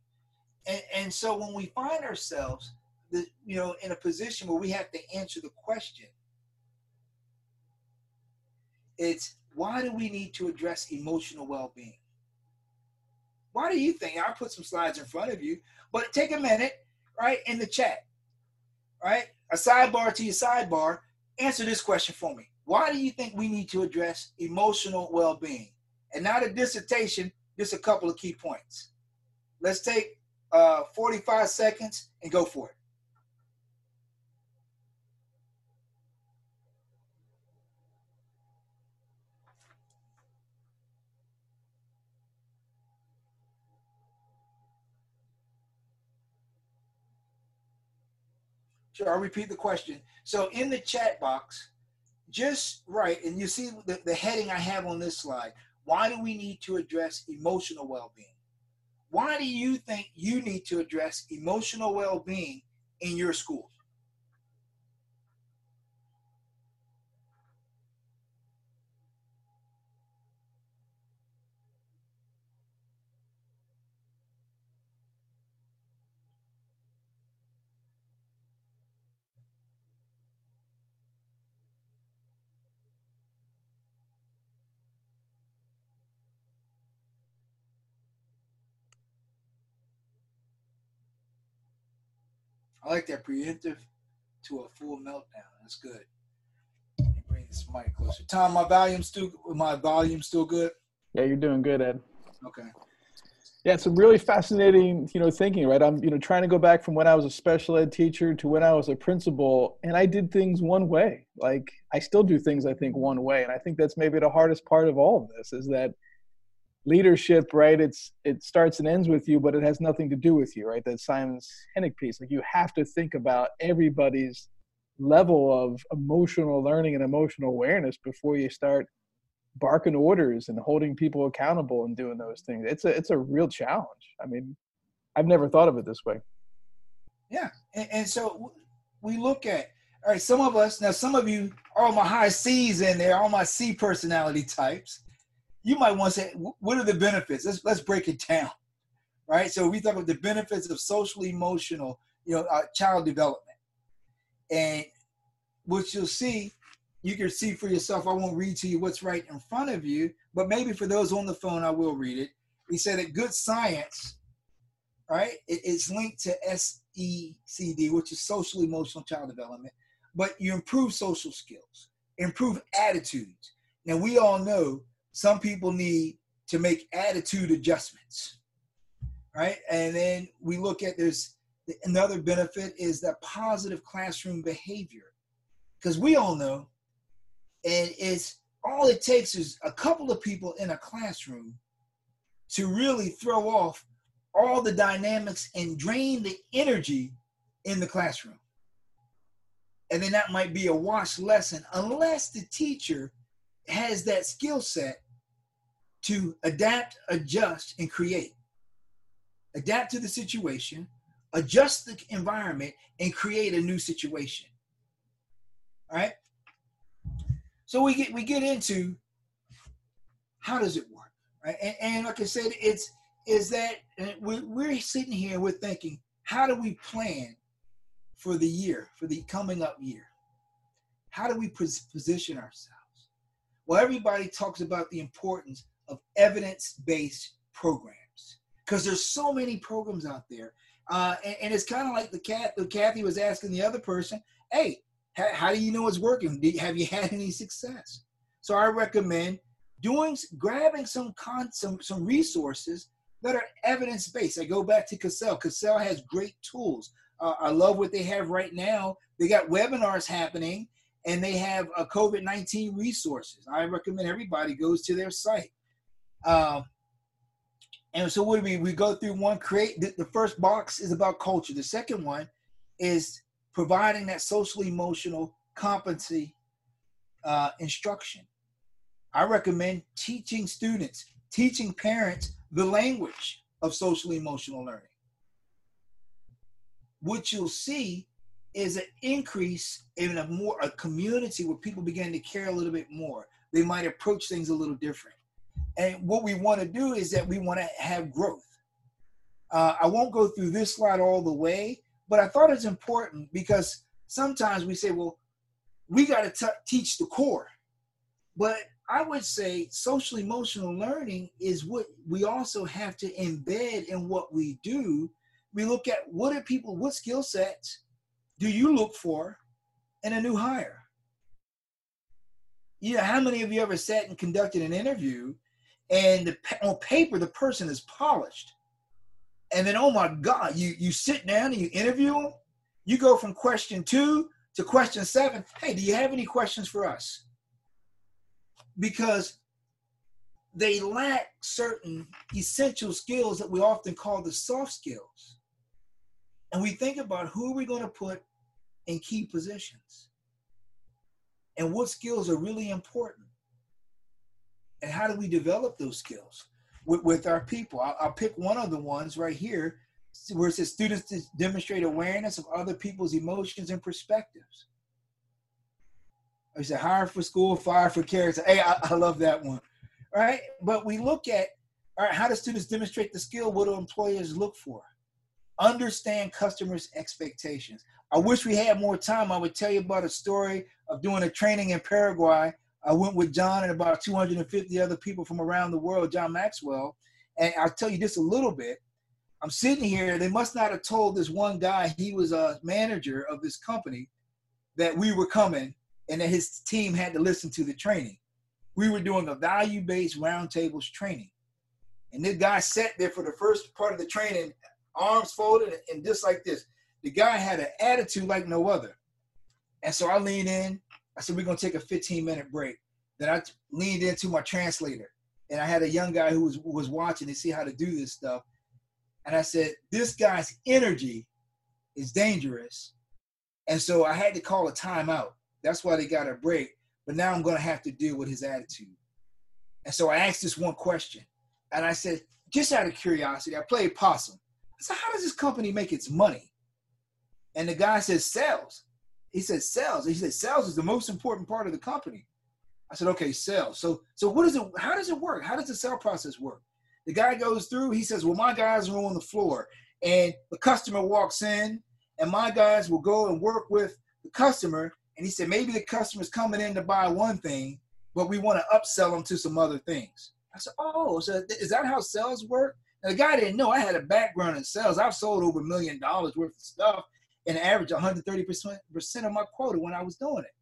And, and so when we find ourselves, the, you know, in a position where we have to answer the question, it's why do we need to address emotional well-being? Why do you think? I'll put some slides in front of you, but take a minute, right, in the chat, right? A sidebar to your sidebar. Answer this question for me. Why do you think we need to address emotional well-being? And not a dissertation, just a couple of key points. Let's take uh, 45 seconds and go for it. Sure, I'll repeat the question. So in the chat box, just write, and you see the, the heading I have on this slide. Why do we need to address emotional well-being? Why do you think you need to address emotional well-being in your school? I like that preemptive to a full meltdown. That's good. Let me Bring this mic closer. Tom, my volume still my volume still good. Yeah, you're doing good, Ed. Okay. Yeah, it's some really fascinating, you know, thinking, right? I'm, you know, trying to go back from when I was a special ed teacher to when I was a principal, and I did things one way. Like I still do things, I think, one way, and I think that's maybe the hardest part of all of this is that leadership, right? It's it starts and ends with you, but it has nothing to do with you, right? That Simon Sinek piece. Like you have to think about everybody's level of emotional learning and emotional awareness before you start barking orders and holding people accountable and doing those things. It's a it's a real challenge. I mean, I've never thought of it this way. Yeah, and, and so we look at all right. Some of us now, some of you, all my high C's in there, all my C personality types. You might want to say, what are the benefits? Let's let's break it down, right? So we talk about the benefits of social emotional, you know, uh, child development, and what you'll see you can see for yourself. I won't read to you what's right in front of you, but maybe for those on the phone, I will read it. He said that good science, right, it, it's linked to SECD, which is social emotional child development, but you improve social skills, improve attitudes. Now, we all know some people need to make attitude adjustments, right? And then we look at there's another benefit is that positive classroom behavior. Because we all know and it's all it takes is a couple of people in a classroom to really throw off all the dynamics and drain the energy in the classroom. And then that might be a wash lesson unless the teacher has that skill set to adapt, adjust, and create. Adapt to the situation, adjust the environment, and create a new situation. All right? So we get we get into how does it work, right? And, and like I said, it's is that we're, we're sitting here, we're thinking, how do we plan for the year, for the coming up year? How do we position ourselves? Well, everybody talks about the importance of evidence-based programs because there's so many programs out there, uh, and, and, it's kind of like the cat. The Kathy was asking the other person, "Hey, how, how do you know it's working? have you had any success? So I recommend doing grabbing some con, some some resources that are evidence based. I go back to CASEL. CASEL has great tools. Uh, I love what they have right now. They got webinars happening and they have a COVID 19 resources. I recommend everybody goes to their site. Um, and so what do we, we go through one, create, the, the first box is about culture. The second one is providing that social emotional competency uh, instruction. I recommend teaching students, teaching parents the language of social emotional learning. What you'll see is an increase in a more a community where people begin to care a little bit more. They might approach things a little different. And what we want to do is that we want to have growth. Uh, I won't go through this slide all the way, but I thought it's important because sometimes we say, well, we got to teach the core. But I would say social emotional learning is what we also have to embed in what we do. We look at what are people, what skill sets do you look for in a new hire? You know, how many of you ever sat and conducted an interview and the, on paper the person is polished. And then oh my god you you sit down and you interview them. You go from question two to question seven. Hey do you have any questions for us? Because they lack certain essential skills that we often call the soft skills. And we think about who are we going to put in key positions. And what skills are really important and how do we develop those skills? With, with our people. I'll, I'll pick one of the ones right here where it says students demonstrate awareness of other people's emotions and perspectives. I said hire for school fire for character. Hey I, I love that one. Right? But we look at all right how do students demonstrate the skill? What do employers look for? Understand customers expectations. I wish we had more time. I would tell you about a story of doing a training in Paraguay. I went with John and about 250 other people from around the world, John Maxwell. And I'll tell you just a little bit. I'm sitting here. They must not have told this one guy, he was a manager of this company, that we were coming and that his team had to listen to the training. We were doing a value based roundtables training. And this guy sat there for the first part of the training, arms folded and just like this the guy had an attitude like no other. And so I lean in. I said, We're going to take a 15 minute break. Then I leaned into my translator. And I had a young guy who was, was watching to see how to do this stuff. And I said, This guy's energy is dangerous. And so I had to call a timeout. That's why they got a break. But now I'm going to have to deal with his attitude. And so I asked this one question. And I said, just out of curiosity, I played possum. I said, how does this company make its money? And the guy says, sales. He said, sales. He said, sales is the most important part of the company. I said, okay, sales. So, so what is it? How does it work? How does the sale process work? The guy goes through. He says, well, my guys are on the floor, and the customer walks in, and my guys will go and work with the customer. And he said, maybe the customer's coming in to buy one thing, but we want to upsell them to some other things. I said, oh, so is that how sales work? And the guy didn't know I had a background in sales. I've sold over a million dollars worth of stuff and average 130% of my quota when I was doing it.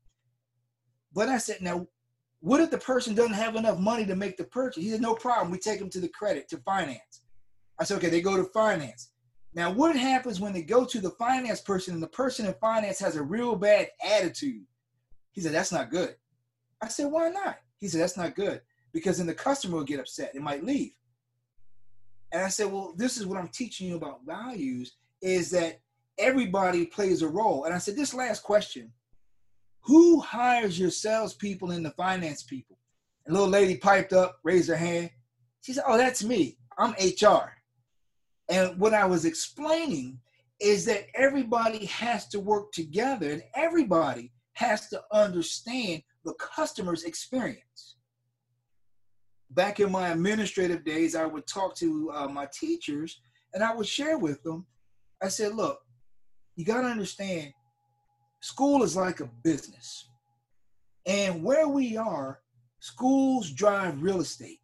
But I said, now, what if the person doesn't have enough money to make the purchase? He said, no problem. We take them to the credit, to finance. I said, okay, they go to finance. Now, what happens when they go to the finance person and the person in finance has a real bad attitude? He said, that's not good. I said, why not? He said, that's not good because then the customer will get upset. It might leave. And I said, well, this is what I'm teaching you about values is that everybody plays a role. And I said, this last question who hires your salespeople and the finance people? And little lady piped up, raised her hand. She said, Oh, that's me. I'm HR. And what I was explaining is that everybody has to work together and everybody has to understand the customer's experience. Back in my administrative days, I would talk to uh, my teachers and I would share with them. I said, Look, you got to understand school is like a business. And where we are, schools drive real estate.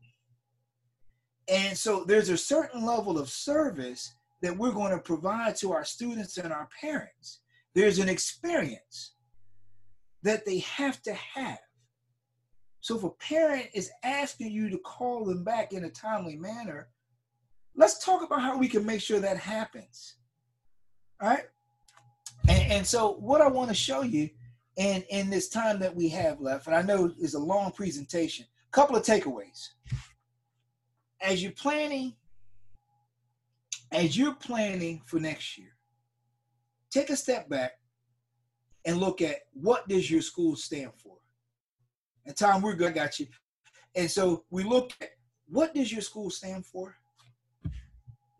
And so there's a certain level of service that we're going to provide to our students and our parents. There's an experience that they have to have. So if a parent is asking you to call them back in a timely manner, let's talk about how we can make sure that happens. All right? And, and so, what I want to show you in, in this time that we have left, and I know is a long presentation, a couple of takeaways. As you're planning, as you're planning for next year, take a step back and look at what does your school stand for. And Tom, we're good, got you. And so we look at what does your school stand for?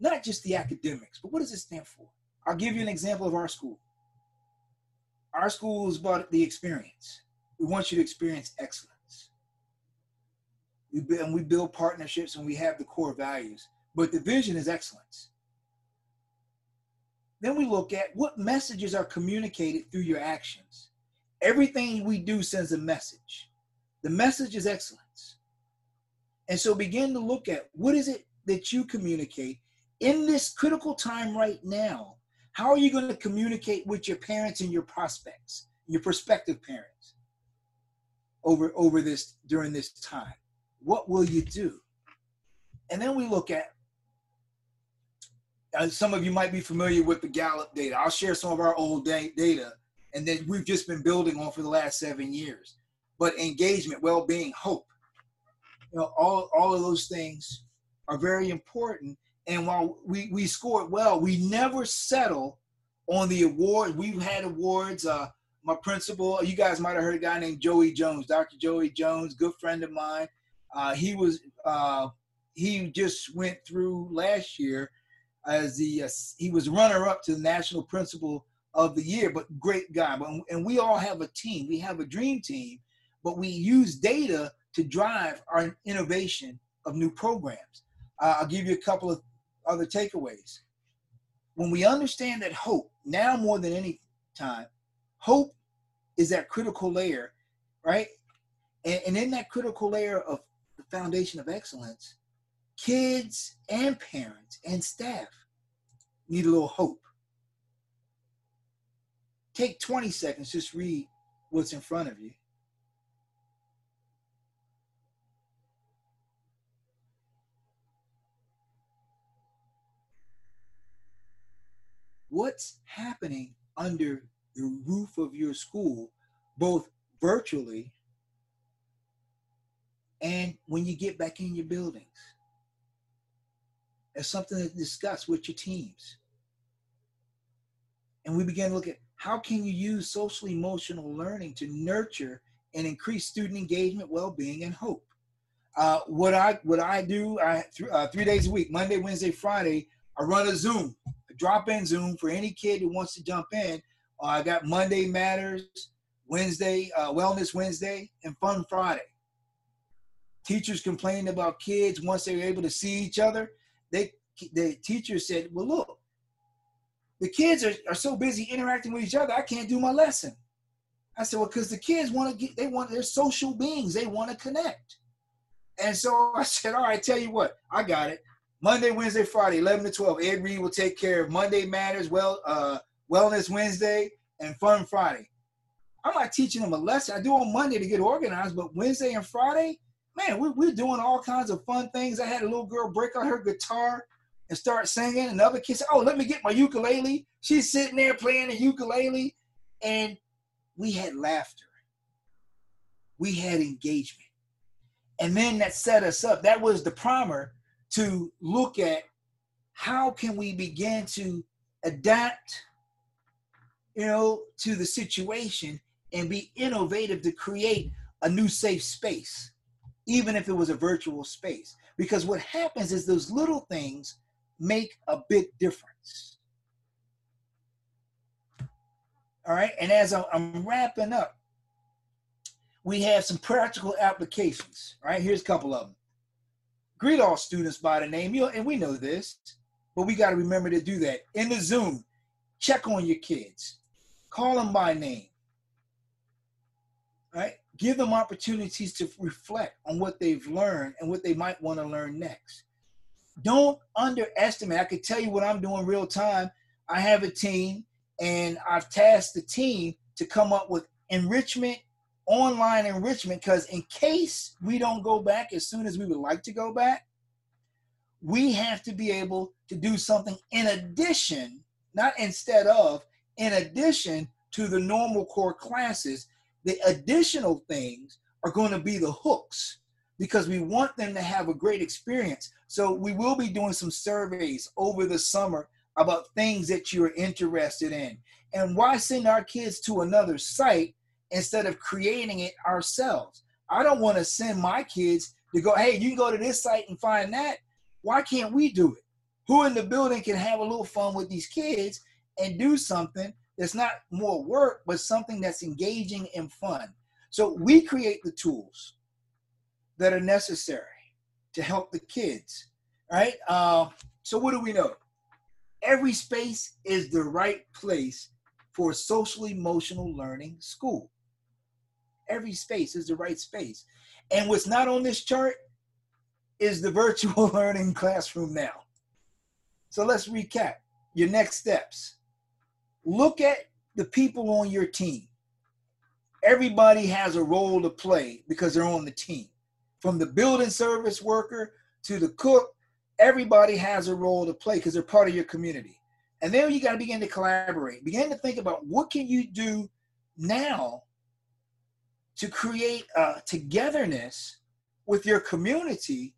Not just the academics, but what does it stand for? I'll give you an example of our school. Our school is about the experience. We want you to experience excellence. We build, and we build partnerships and we have the core values, but the vision is excellence. Then we look at what messages are communicated through your actions. Everything we do sends a message. The message is excellence. And so begin to look at what is it that you communicate in this critical time right now how are you going to communicate with your parents and your prospects, your prospective parents over over this during this time? What will you do? And then we look at uh, some of you might be familiar with the Gallup data. I'll share some of our old da- data, and then we've just been building on for the last seven years. But engagement, well-being, hope, you know, all all of those things are very important and while we, we scored well, we never settle on the award. We've had awards. Uh, my principal, you guys might have heard a guy named Joey Jones, Dr. Joey Jones, good friend of mine. Uh, he was uh, he just went through last year as the uh, he was runner up to the national principal of the year, but great guy. But and we all have a team. We have a dream team, but we use data to drive our innovation of new programs. Uh, I'll give you a couple of other takeaways. When we understand that hope, now more than any time, hope is that critical layer, right? And, and in that critical layer of the foundation of excellence, kids and parents and staff need a little hope. Take 20 seconds, just read what's in front of you. What's happening under the roof of your school, both virtually and when you get back in your buildings. It's something to discuss with your teams. And we began to look at how can you use social emotional learning to nurture and increase student engagement, well-being, and hope. Uh, what I what I do, I th- uh, three days a week, Monday, Wednesday, Friday, I run a Zoom drop-in Zoom for any kid who wants to jump in. Uh, I got Monday Matters, Wednesday uh, Wellness Wednesday, and Fun Friday. Teachers complained about kids once they were able to see each other. They the teacher said, "Well, look, the kids are, are so busy interacting with each other, I can't do my lesson." I said, "Well, because the kids want to get, they want they're social beings, they want to connect." And so I said, "All right, tell you what, I got it. Monday, Wednesday, Friday, 11 to 12. Ed Reed will take care of Monday Matters, well, uh, Wellness Wednesday, and Fun Friday. I'm not teaching them a lesson. I do on Monday to get organized, but Wednesday and Friday, man, we, we're doing all kinds of fun things. I had a little girl break out her guitar and start singing. Another kid said, Oh, let me get my ukulele. She's sitting there playing the ukulele. And we had laughter, we had engagement. And then that set us up. That was the primer to look at how can we begin to adapt you know to the situation and be innovative to create a new safe space even if it was a virtual space. Because what happens is those little things make a big difference. All right? And as i'm wrapping up we have some practical applications right? Here's a couple of them greet all students by the name. You know, and we know this, but we got to remember to do that. In the Zoom, check on your kids, call them by name. Right? Give them opportunities to reflect on what they've learned and what they might want to learn next. Don't underestimate. I can tell you what I'm doing real time. I have a team and I've tasked the team to come up with enrichment online enrichment because in case we don't go back as soon as we would like to go back, we have to be able to do something in addition, not instead of, in addition to the normal core classes. The additional things are going to be the hooks because we want them to have a great experience. So we will be doing some surveys over the summer about things that you're interested in. And why send our kids to another site instead of creating it ourselves. I don't want to send my kids to go, hey, you can go to this site and find that. Why can't we do it? Who in the building can have a little fun with these kids and do something that's not more work, but something that's engaging and fun. So we create the tools that are necessary to help the kids, right? Uh, so what do we know? Every space is the right place for social emotional learning school. Every space is the right space. And what's not on this chart is the virtual learning classroom now. So let's recap your next steps. Look at the people on your team. Everybody has a role to play because they're on the team. From the building service worker to the cook, everybody has a role to play because they're part of your community. And then you got to begin to collaborate. Begin to think about what can you do now to create togetherness with your community.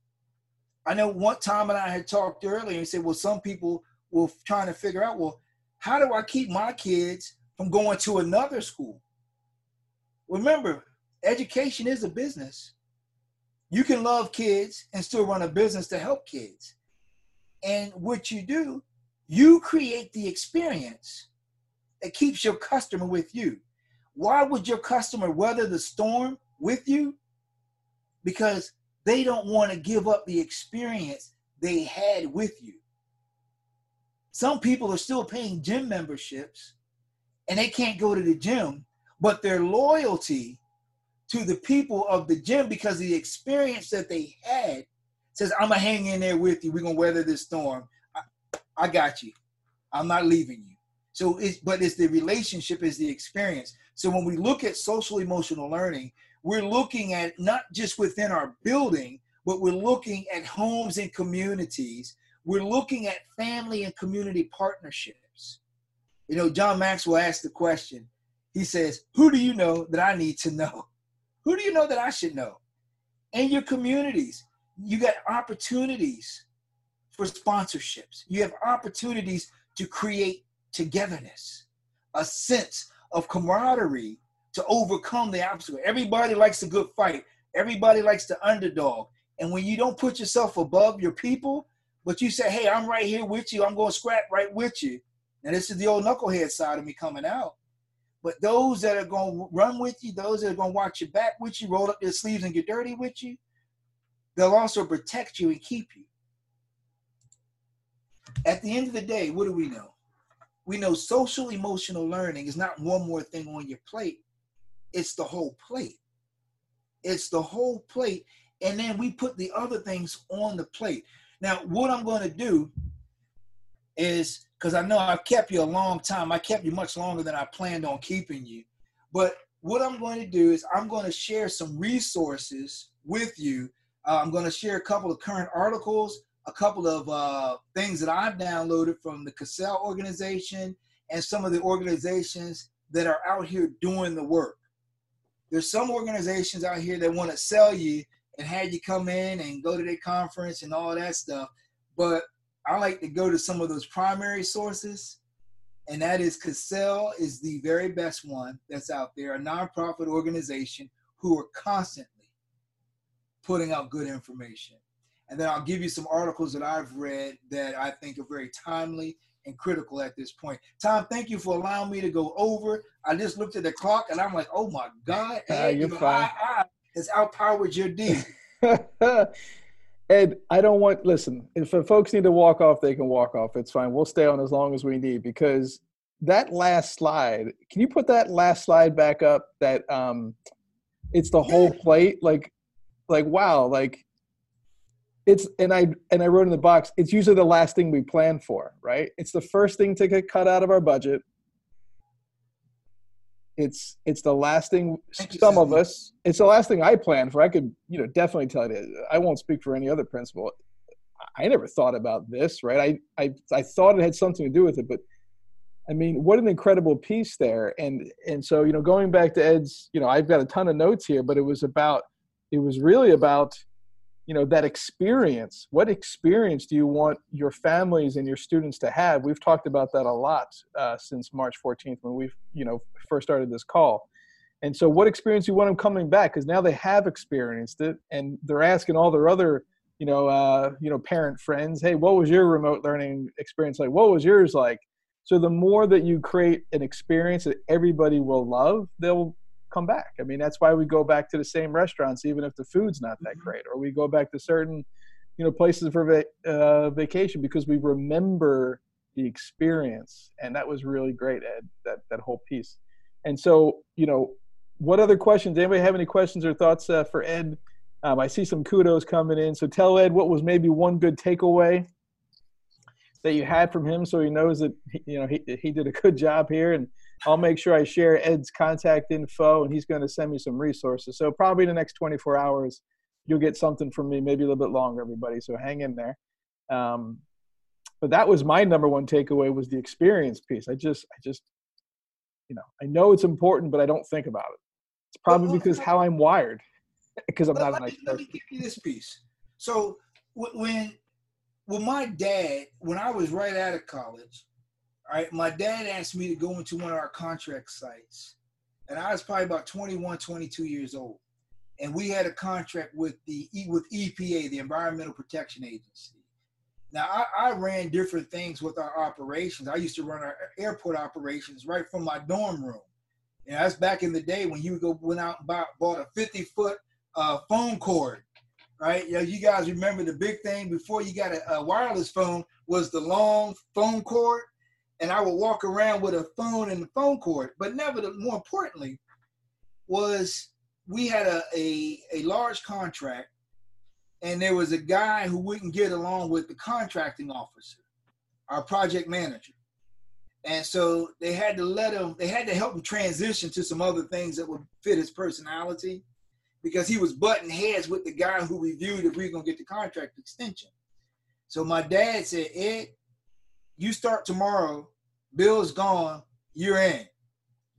I know one time and I had talked earlier and said, well, some people were trying to figure out, well, how do I keep my kids from going to another school? Remember, education is a business. You can love kids and still run a business to help kids. And what you do you create the experience that keeps your customer with you. Why would your customer weather the storm with you? Because they don't want to give up the experience they had with you. Some people are still paying gym memberships and they can't go to the gym, but their loyalty to the people of the gym because the experience that they had says, I'm gonna hang in there with you. We're gonna weather this storm. I got you. I'm not leaving you. So it's but it's the relationship is the experience. So when we look at social emotional learning, we're looking at not just within our building, but we're looking at homes and communities. We're looking at family and community partnerships. You know, John Maxwell asked the question. He says, Who do you know that I need to know? Who do you know that I should know? In your communities, you got opportunities for sponsorships. You have opportunities to create togetherness, a sense of camaraderie to overcome the obstacle. Everybody likes a good fight. Everybody likes the underdog. And when you don't put yourself above your people, but you say, hey, I'm right here with you. I'm going to scrap right with you. Now, this is the old knucklehead side of me coming out. But those that are going to run with you, those that are going to watch your back with you, roll up their sleeves and get dirty with you, they'll also protect you and keep you. At the end of the day, what do we know? We know social emotional learning is not one more thing on your plate, it's the whole plate. It's the whole plate. And then we put the other things on the plate. Now, what I'm going to do is because I know I've kept you a long time, I kept you much longer than I planned on keeping you. But what I'm going to do is I'm going to share some resources with you. Uh, I'm going to share a couple of current articles a couple of uh, things that I've downloaded from the CASEL organization and some of the organizations that are out here doing the work. There's some organizations out here that want to sell you and have you come in and go to their conference and all that stuff. But I like to go to some of those primary sources, and that is CASEL is the very best one that's out there, a nonprofit organization who are constantly putting out good information and then I'll give you some articles that I've read that I think are very timely and critical at this point. Tom, thank you for allowing me to go over. I just looked at the clock and I'm like, oh my God, uh, you're you fine. I, I has outpowered your D. Ed, I don't want, listen, if folks need to walk off, they can walk off. It's fine. We'll stay on as long as we need because that last slide, can you put that last slide back up? That um, it's the whole plate. Like, like, wow, like it's and i and i wrote in the box it's usually the last thing we plan for right? It's the first thing to get cut out of our budget. It's it's the last thing some of us it's the last thing i plan for. I could you know definitely tell you i won't speak for any other principal. I never thought about this right? I i, I thought it had something to do with it but i mean what an incredible piece there. And and so you know going back to ed's you know i've got a ton of notes here but it was about it was really about you know that experience what experience do you want your families and your students to have? We've talked about that a lot uh, since march 14th when we you know first started this call. And so what experience do you want them coming back? Because now they have experienced it and they're asking all their other you know uh, you know parent friends hey what was your remote learning experience like? What was yours like? So the more that you create an experience that everybody will love, they'll come back. I mean, that's why we go back to the same restaurants, even if the food's not that Mm-hmm. great, or we go back to certain, you know, places for va- uh, vacation because we remember the experience, and that was really great, Ed. That that whole piece. And so, you know, what other questions? Anybody have any questions or thoughts uh, for Ed? Um, I see some kudos coming in. So tell Ed what was maybe one good takeaway that you had from him, so he knows that you know he he did a good job here. And I'll make sure I share Ed's contact info, and he's going to send me some resources. So probably in the next 24 hours, you'll get something from me, maybe a little bit longer, everybody. So hang in there. Um, but that was my number one takeaway was the experience piece. I just I just you know I know it's important, but I don't think about it. It's probably well, because well, how I'm wired, because I'm not a let nice me, let me give you this piece. So when when my dad, when I was right out of college, all right, my dad asked me to go into one of our contract sites, and I was probably about 21, 22 years old, and we had a contract with the with EPA, the Environmental Protection Agency. Now I, I ran different things with our operations. I used to run our airport operations right from my dorm room. Know, that's back in the day when you would go went out and bought, bought a 50 foot uh, phone cord, right? You, know, you guys remember the big thing before you got a, a wireless phone was the long phone cord, and I would walk around with a phone and the phone cord. But never, the, more importantly, was we had a, a a large contract, and there was a guy who wouldn't get along with the contracting officer, our project manager. And so they had to let him, they had to help him transition to some other things that would fit his personality because he was butting heads with the guy who reviewed if we were going to get the contract extension. So my dad said, Ed, you start tomorrow, Bill's gone, you're in.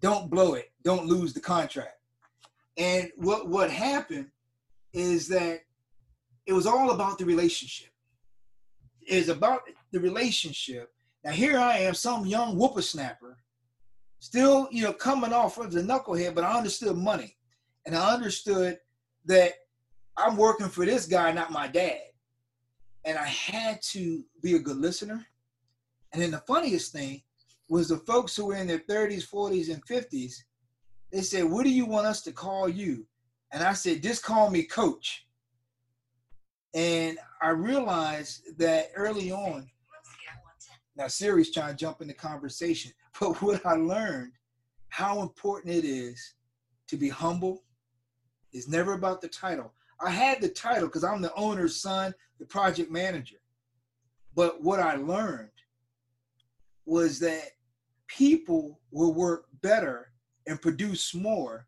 Don't blow it. Don't lose the contract. And what, what happened is that it was all about the relationship. It's about the relationship now here I am, some young whippersnapper, still, you know, coming off of the knucklehead, but I understood money. And I understood that I'm working for this guy, not my dad. And I had to be a good listener. And then the funniest thing was the folks who were in their 30s, 40s, and 50s, they said, What do you want us to call you? And I said, Just call me coach. And I realized that early on, now Siri's trying to jump in the conversation, but what I learned, how important it is to be humble, is never about the title. I had the title because I'm the owner's son, the project manager. But what I learned was that people will work better and produce more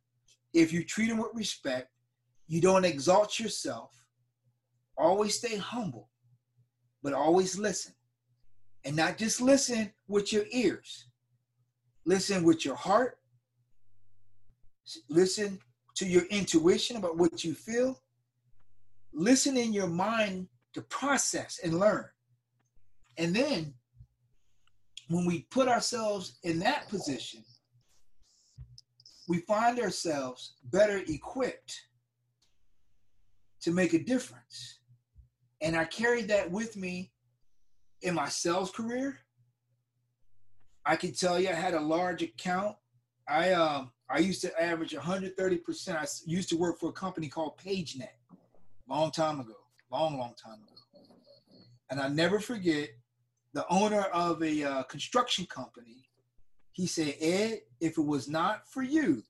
if you treat them with respect, you don't exalt yourself, always stay humble, but always listen and not just listen with your ears. Listen with your heart. Listen to your intuition about what you feel. Listen in your mind to process and learn. And then when we put ourselves in that position, we find ourselves better equipped to make a difference. And I carried that with me in my sales career, I can tell you I had a large account. I um I used to average 130%. I used to work for a company called PageNet long time ago, long, long time ago. And I never forget the owner of a uh, construction company. He said, Ed, if it was not for you,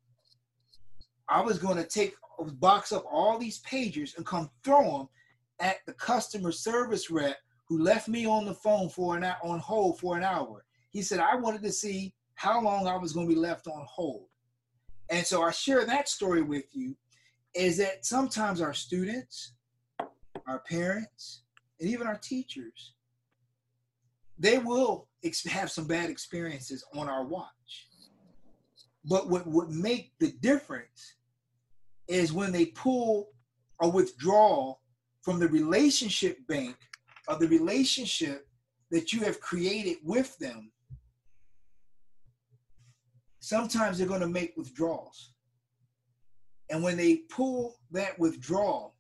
I was going to take box up all these pagers and come throw them at the customer service rep who left me on the phone for an hour, on hold for an hour. He said I wanted to see how long I was going to be left on hold. And so I share that story with you is that sometimes our students, our parents, and even our teachers, they will ex- have some bad experiences on our watch. But what would make the difference is when they pull or withdraw from the relationship bank of the relationship that you have created with them, sometimes they're going to make withdrawals. And when they pull that withdrawal,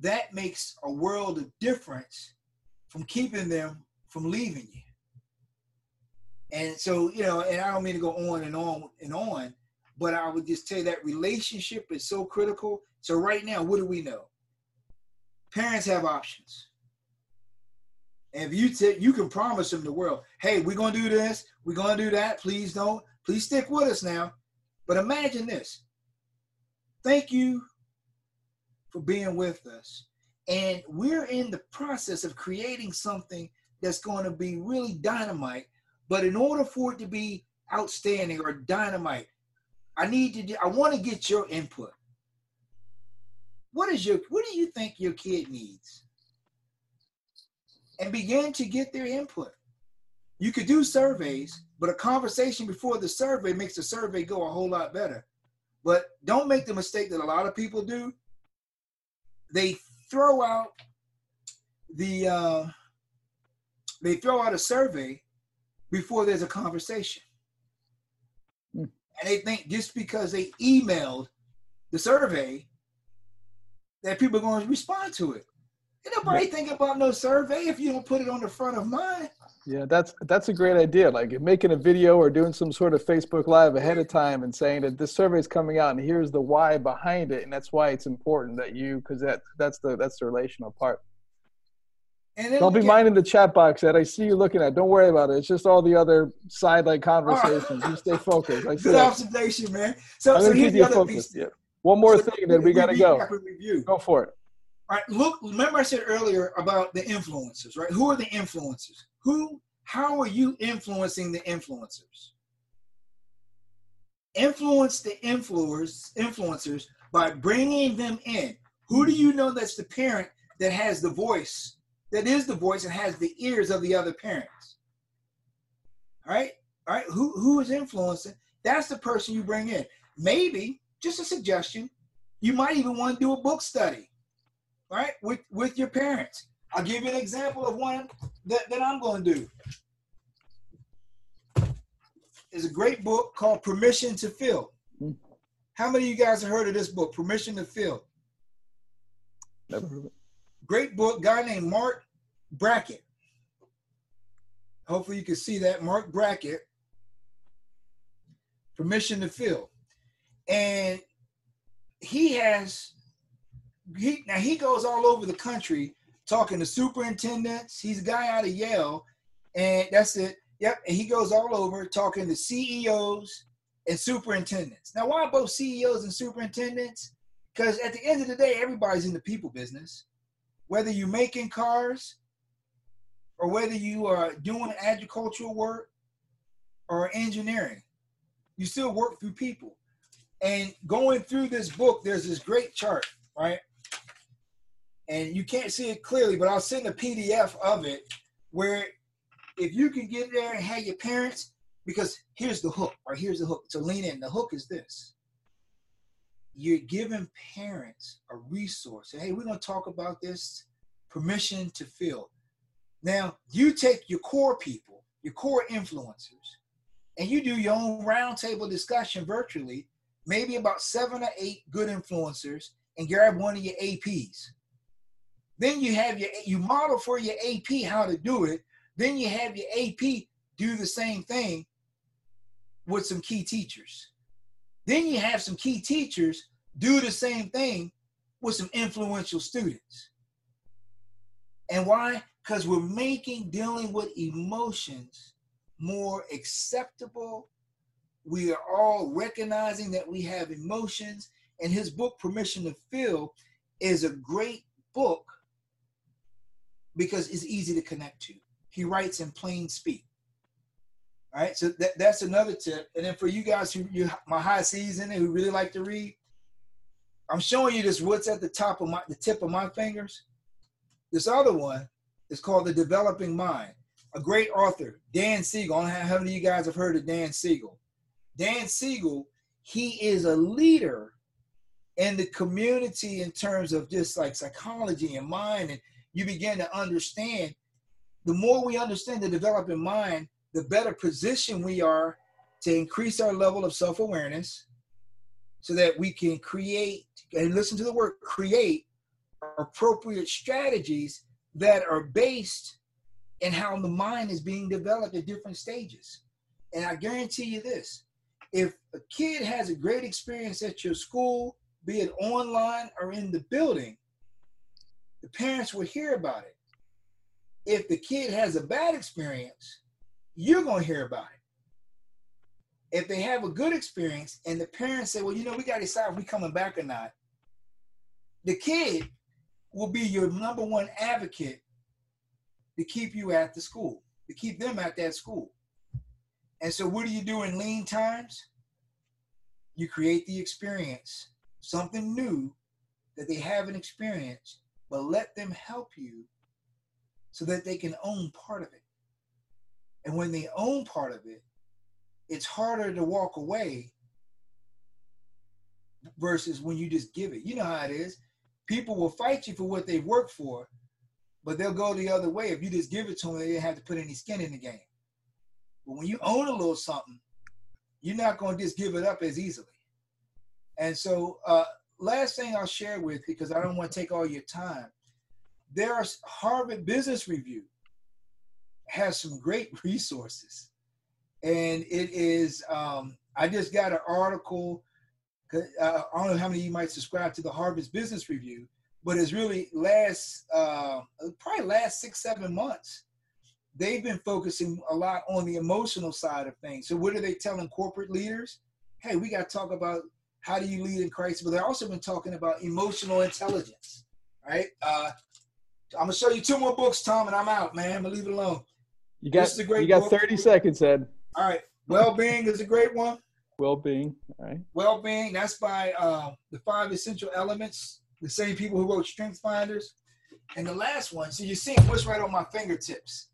that makes a world of difference from keeping them from leaving you. And so, you know, and I don't mean to go on and on and on, but I would just tell you that relationship is so critical. So right now, what do we know? Parents have options. And if you t- you can promise them the world, hey, we're gonna do this, we're gonna do that. Please don't, please stick with us now. But imagine this. Thank you for being with us. And we're in the process of creating something that's going to be really dynamite. But in order for it to be outstanding or dynamite, I need to. I want to get your input. What is your? What do you think your kid needs? And begin to get their input. You could do surveys, but a conversation before the survey makes the survey go a whole lot better. But don't make the mistake that a lot of people do. They throw out the uh, they throw out a survey before there's a conversation. Hmm. And they think just because they emailed the survey that people are going to respond to it. Ain't nobody thinking about no survey if you don't put it on the front of mind. Yeah, that's that's a great idea. Like making a video or doing some sort of Facebook Live ahead of time and saying that this survey is coming out and here's the why behind it, and that's why it's important that you because that that's the that's the relational part. And Don't be at- minding the chat box that I see you looking at. Don't worry about it. It's just all the other side like conversations. You stay focused. Like I Good observation, man. So, I'm so here's keep the you other focused. piece. Yeah. One more So thing, and then we gotta go. recap and Review. Go for it. All right, look, remember I said earlier about the influencers, right? Who are the influencers? Who, how are you influencing the influencers? Influence the influencers, influencers by bringing them in. Who do you know that's the parent that has the voice, that is the voice and has the ears of the other parents? All right, all right. Who who is influencing? That's the person you bring in. Maybe just a suggestion. You might even want to do a book study right with with your parents i'll give you an example of one that, that i'm going to do there's a great book called permission to feel Mm. how many of you guys have heard of this book permission to feel Never heard of it. Great book guy named Marc Brackett hopefully you can see that Marc Brackett permission to feel and he has he now he goes all over the country talking to superintendents. He's a guy out of Yale, and that's it. Yep, and he goes all over talking to CEOs and superintendents. Now, why both CEOs and superintendents? Because at the end of the day, everybody's in the people business. Whether you're making cars, or whether you are doing agricultural work or engineering, you still work through people. And going through this book, there's this great chart, right? and you can't see it clearly, but I'll send a PDF of it where if you can get there and have your parents, because here's the hook, right? Here's the hook. To lean in, the hook is this. You're giving parents a resource. Hey, we're going to talk about this permission to feel. Now, you take your core people, your core influencers, and you do your own roundtable discussion virtually, maybe about seven or eight good influencers, and grab one of your APs. Then you have your you model for your AP how to do it. Then you have your AP do the same thing with some key teachers. Then you have some key teachers do the same thing with some influential students. And why? Because we're making dealing with emotions more acceptable. We are all recognizing that we have emotions. And his book, Permission to Feel, is a great book because it's easy to connect to. He writes in plain speak. All right, so that, that's another tip. And then for you guys who you my high season and who really like to read, I'm showing you this what's at the top of my the tip of my fingers. This other one is called The Developing Mind. A great author, Dan Siegel. I don't know how many of you guys have heard of Dan Siegel. Dan Siegel, he is a leader in the community in terms of just like psychology and mind and you begin to understand the more we understand the developing mind the better position we are to increase our level of self-awareness so that we can create and listen to the word create appropriate strategies that are based in how the mind is being developed at different stages And I guarantee you this if a kid has a great experience at your school, be it online or in the building, the parents will hear about it. If the kid has a bad experience, you're going to hear about it. If they have a good experience and the parents say, well, you know, we got to decide if we coming back or not, the kid will be your number one advocate to keep you at the school, to keep them at that school. And so, what do you do in lean times? You create the experience, something new that they haven't experienced, but let them help you so that they can own part of it. And when they own part of it, it's harder to walk away versus when you just give it. You know how it is. People will fight you for what they've worked for, but they'll go the other way. If you just give it to them, they didn't have to put any skin in the game. But when you own a little something, you're not going to just give it up as easily. And so, uh, last thing I'll share with because I don't want to take all your time. There's Harvard Business Review has some great resources, and it is. Um, I just got an article. Uh, I don't know how many of you might subscribe to the Harvard Business Review, but it's really last uh, probably last six seven months they've been focusing a lot on the emotional side of things so what are they telling corporate leaders hey we got to talk about how do you lead in crisis but they've also been talking about emotional intelligence right uh, i'm gonna show you two more books tom and i'm out man i'm gonna leave it alone you got, This is a great you got book. 30 seconds, Ed. all right well-being is a great one Well-being. All right. well-being that's by uh, the five essential elements the same people who wrote strength finders and the last one so you're seeing what's right on my fingertips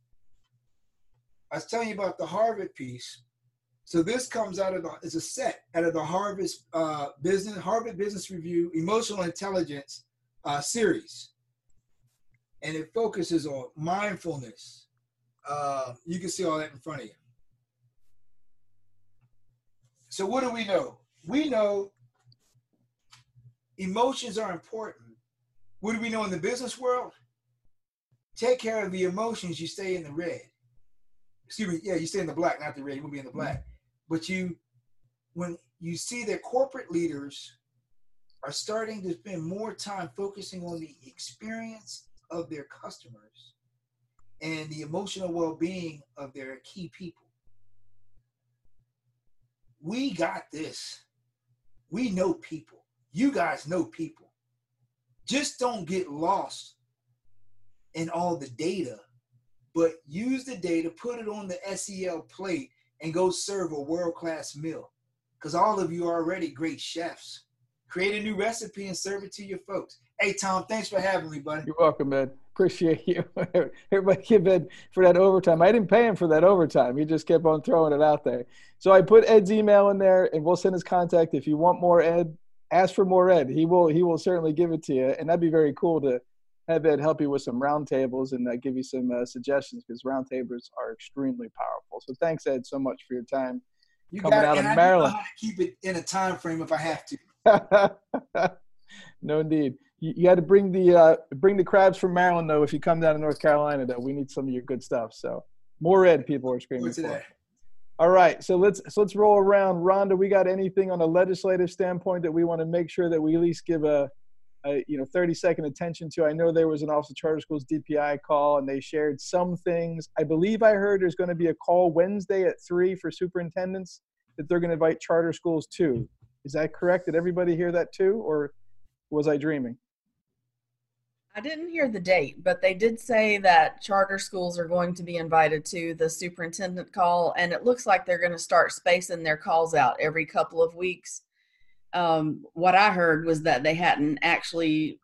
i was telling you about the harvard piece so this comes out of the it's a set out of the harvard uh, business harvard business review emotional intelligence uh, series and it focuses on mindfulness uh, you can see all that in front of you so what do we know we know emotions are important. What do we know in the business world? Take care of the emotions, you stay in the red. Excuse me, yeah, you stay in the black, not the red, you will be in the black. But you, when you see that corporate leaders are starting to spend more time focusing on the experience of their customers and the emotional well being of their key people. We got this. We know people you guys know people. Just don't get lost in all the data, but use the data, put it on the SEL plate, and go serve a world class meal. Because all of you are already great chefs. Create a new recipe and serve it to your folks. Hey, Tom, thanks for having me, buddy. You're welcome, Ed. Appreciate you. Everybody give Ed for that overtime. I didn't pay him for that overtime. He just kept on throwing it out there. So I put Ed's email in there, and we'll send his contact. If you want more Ed, ask for more Ed. He will he will certainly give it to you, and that'd be very cool to have Ed help you with some roundtables and uh, give you some uh, suggestions because roundtables are extremely powerful. So thanks Ed so much for your time. You Coming got out of Maryland. know how to keep it in a time frame if I have to. no indeed. You, you got to bring the uh, bring the crabs from Maryland though. If you come down to North Carolina, though, we need some of your good stuff. So more red people are screaming for. All right, so let's so let's roll around. Rhonda, we got anything on a legislative standpoint that we want to make sure that we at least give a, a you know 30 second attention to? I know there was an Office of Charter Schools DPI call, and they shared some things. I believe I heard there's going to be a call Wednesday at three for superintendents that they're going to invite charter schools to. Is that correct? Did everybody hear that too, or was I dreaming? I didn't hear the date, but they did say that charter schools are going to be invited to the superintendent call, and it looks like they're going to start spacing their calls out every couple of weeks. Um, what I heard was that they hadn't actually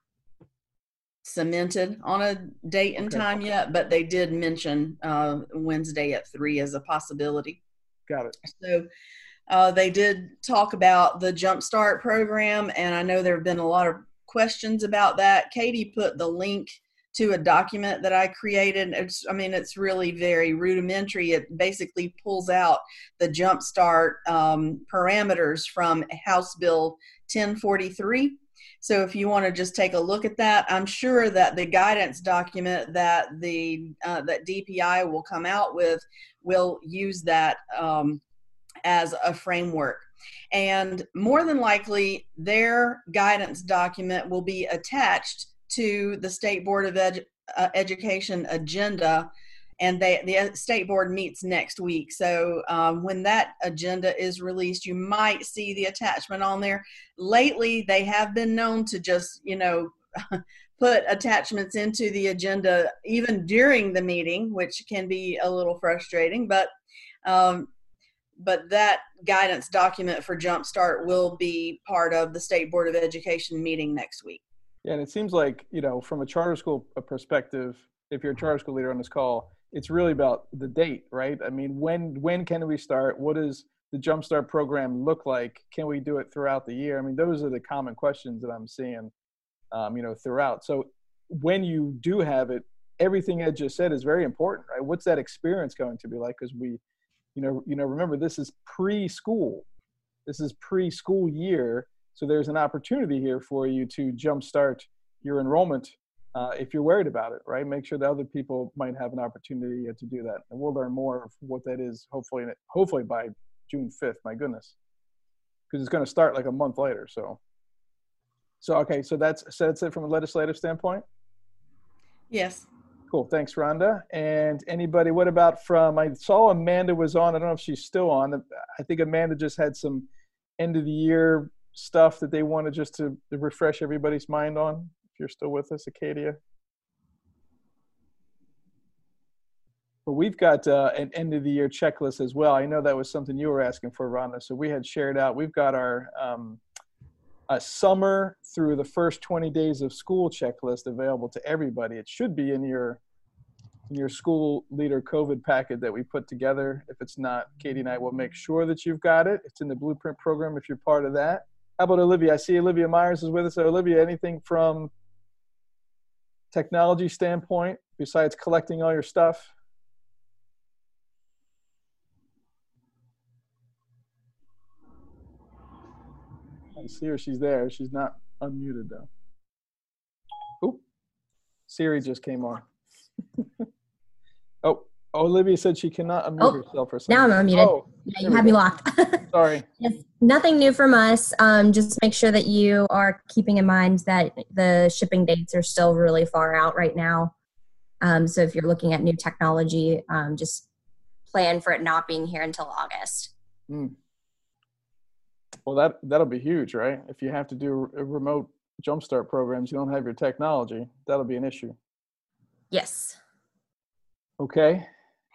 cemented on a date and Okay. time yet, but they did mention uh, Wednesday at three as a possibility. Got it. So uh, they did talk about the Jumpstart program, and I know there have been a lot of questions about that. Katie put the link to a document that I created. It's, I mean, it's really very rudimentary. It basically pulls out the Jumpstart um, parameters from House Bill 1043 So if you want to just take a look at that, I'm sure that the guidance document that the uh, that DPI will come out with will use that um, as a framework. And more than likely, their guidance document will be attached to the State Board of Edu- uh, Education agenda and they the state board meets next week. So um, when that agenda is released you might see the attachment on there. Lately they have been known to just you know put attachments into the agenda even during the meeting which can be a little frustrating but um, but that guidance document for jumpstart will be part of the state board of education meeting next week yeah and it seems like you know from a charter school perspective if you're a charter school leader on this call it's really about the date, right? I mean, when when can we start? What does the Jumpstart program look like? Can we do it throughout the year? I mean, those are the common questions that I'm seeing, um, you know, throughout. So when you do have it, everything Ed just said is very important, right? What's that experience going to be like? Because we, you know, you know, remember this is preschool. This is preschool year, so there's an opportunity here for you to jumpstart your enrollment uh, if you're worried about it, right? Make sure that other people might have an opportunity to do that, and we'll learn more of what that is. Hopefully, hopefully by June 5th. My goodness, because it's going to start like a month later. So, so okay, so that's so that's it from a legislative standpoint. Yes. Cool. Thanks, Rhonda. And anybody? What about from? I saw Amanda was on. I don't know if she's still on. I think Amanda just had some end of the year stuff that they wanted just to, refresh everybody's mind on if you're still with us, Acadia. But we've got uh, an end of the year checklist as well. I know that was something you were asking for, Rhonda. So we had shared out. We've got our um, a summer through the first 20 days of school checklist available to everybody. It should be in your your school leader COVID packet that we put together. If it's not, Katie and I will make sure that you've got it. It's in the blueprint program if you're part of that. How about Olivia? I see Olivia Myers is with us. So Olivia, anything from technology standpoint besides collecting all your stuff? I see her. She's there. She's not unmuted though. Oop. Siri just came on. oh, Olivia said she cannot unmute Oh, herself or something. Now I'm unmuted. Oh, Yeah, you have me locked. sorry. yes, nothing new from us. Um, just make sure that you are keeping in mind that the shipping dates are still really far out right now. Um, so if you're looking at new technology, um, just plan for it not being here until August. Well, that that'll be huge, right? If you have to do a remote jumpstart programs, you don't have your technology. That'll be an issue. Yes. Okay.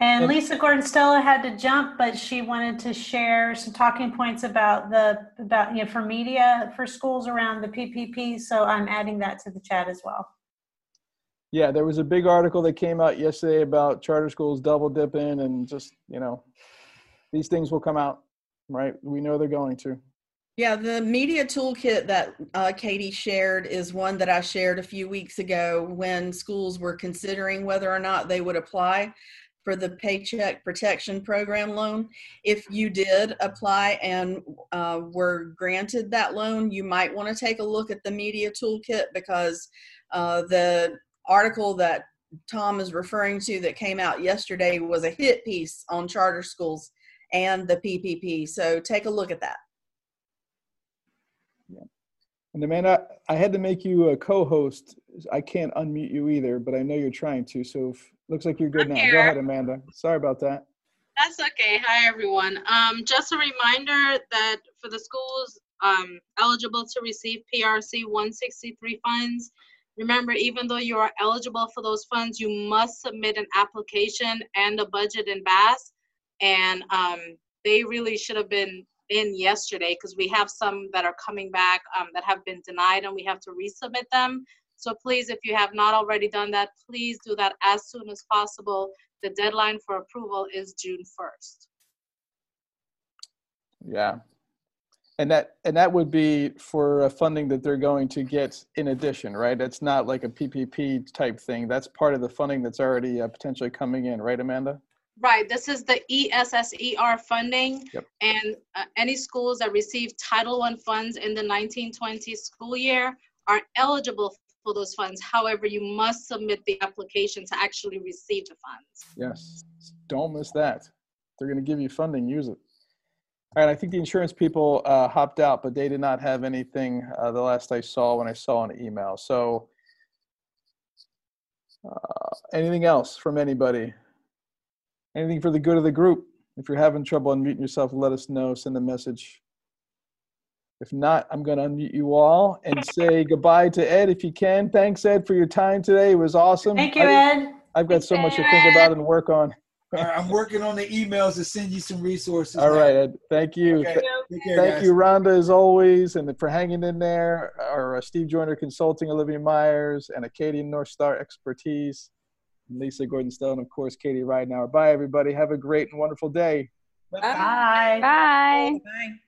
And And- Lisa Gordon Stella had to jump, but she wanted to share some talking points about the about you know for media for schools around the PPP. So I'm adding that to the chat as well. Yeah, there was a big article that came out yesterday about charter schools double dipping and just, you know, these things will come out, right? We know they're going to. Yeah, the media toolkit that uh, Katie shared is one that I shared a few weeks ago when schools were considering whether or not they would apply for the Paycheck Protection Program loan. If you did apply and uh, were granted that loan, you might want to take a look at the media toolkit because uh, the article that Tom is referring to that came out yesterday was a hit piece on charter schools and the PPP. So take a look at that. And Amanda, I had to make you a co-host. I can't unmute you either, but I know you're trying to. So if, looks like you're good I'm now. Go ahead, Amanda. Sorry about that. That's okay. Hi, everyone. Um, just a reminder that for the schools um, eligible to receive PRC 163 funds, remember, even though you are eligible for those funds, you must submit an application and a budget in BAS. And um, they really should have been in yesterday because we have some that are coming back um, that have been denied and we have to resubmit them. So please, if you have not already done that, please do that as soon as possible. The deadline for approval is June 1st. Yeah. And that and that would be for uh, funding that they're going to get in addition, right? It's not like a PPP type thing. That's part of the funding that's already uh, potentially coming in, right, Amanda? Right, this is the ESSER funding. Yep. And uh, any schools that receive Title I funds in the 1920 school year are eligible for those funds. However, you must submit the application to actually receive the funds. Yes, don't miss that. They're going to give you funding, use it. All right, I think the insurance people uh, hopped out, but they did not have anything uh, the last I saw when I saw an email. So, uh, anything else from anybody? Anything for the good of the group? If you're having trouble unmuting yourself, let us know. Send a message. If not, I'm going to unmute you all and say goodbye to Ed if you can. Thanks, Ed, for your time today. It was awesome. Thank you, I- Ed. I've got Thanks, so much to think about and work on. All right, I'm working on the emails to send you some resources. All now. right, Ed. Thank you. Okay. Th- Take care, Thank you, Rhonda, as always, and for hanging in there. Our uh, Steve Joyner Consulting, Olivia Myers, and Acadian North Star Expertise, and Lisa Gordon Stone, of course, Katie Ridenauer. Bye, everybody. Have a great and wonderful day. Bye. Bye. Bye.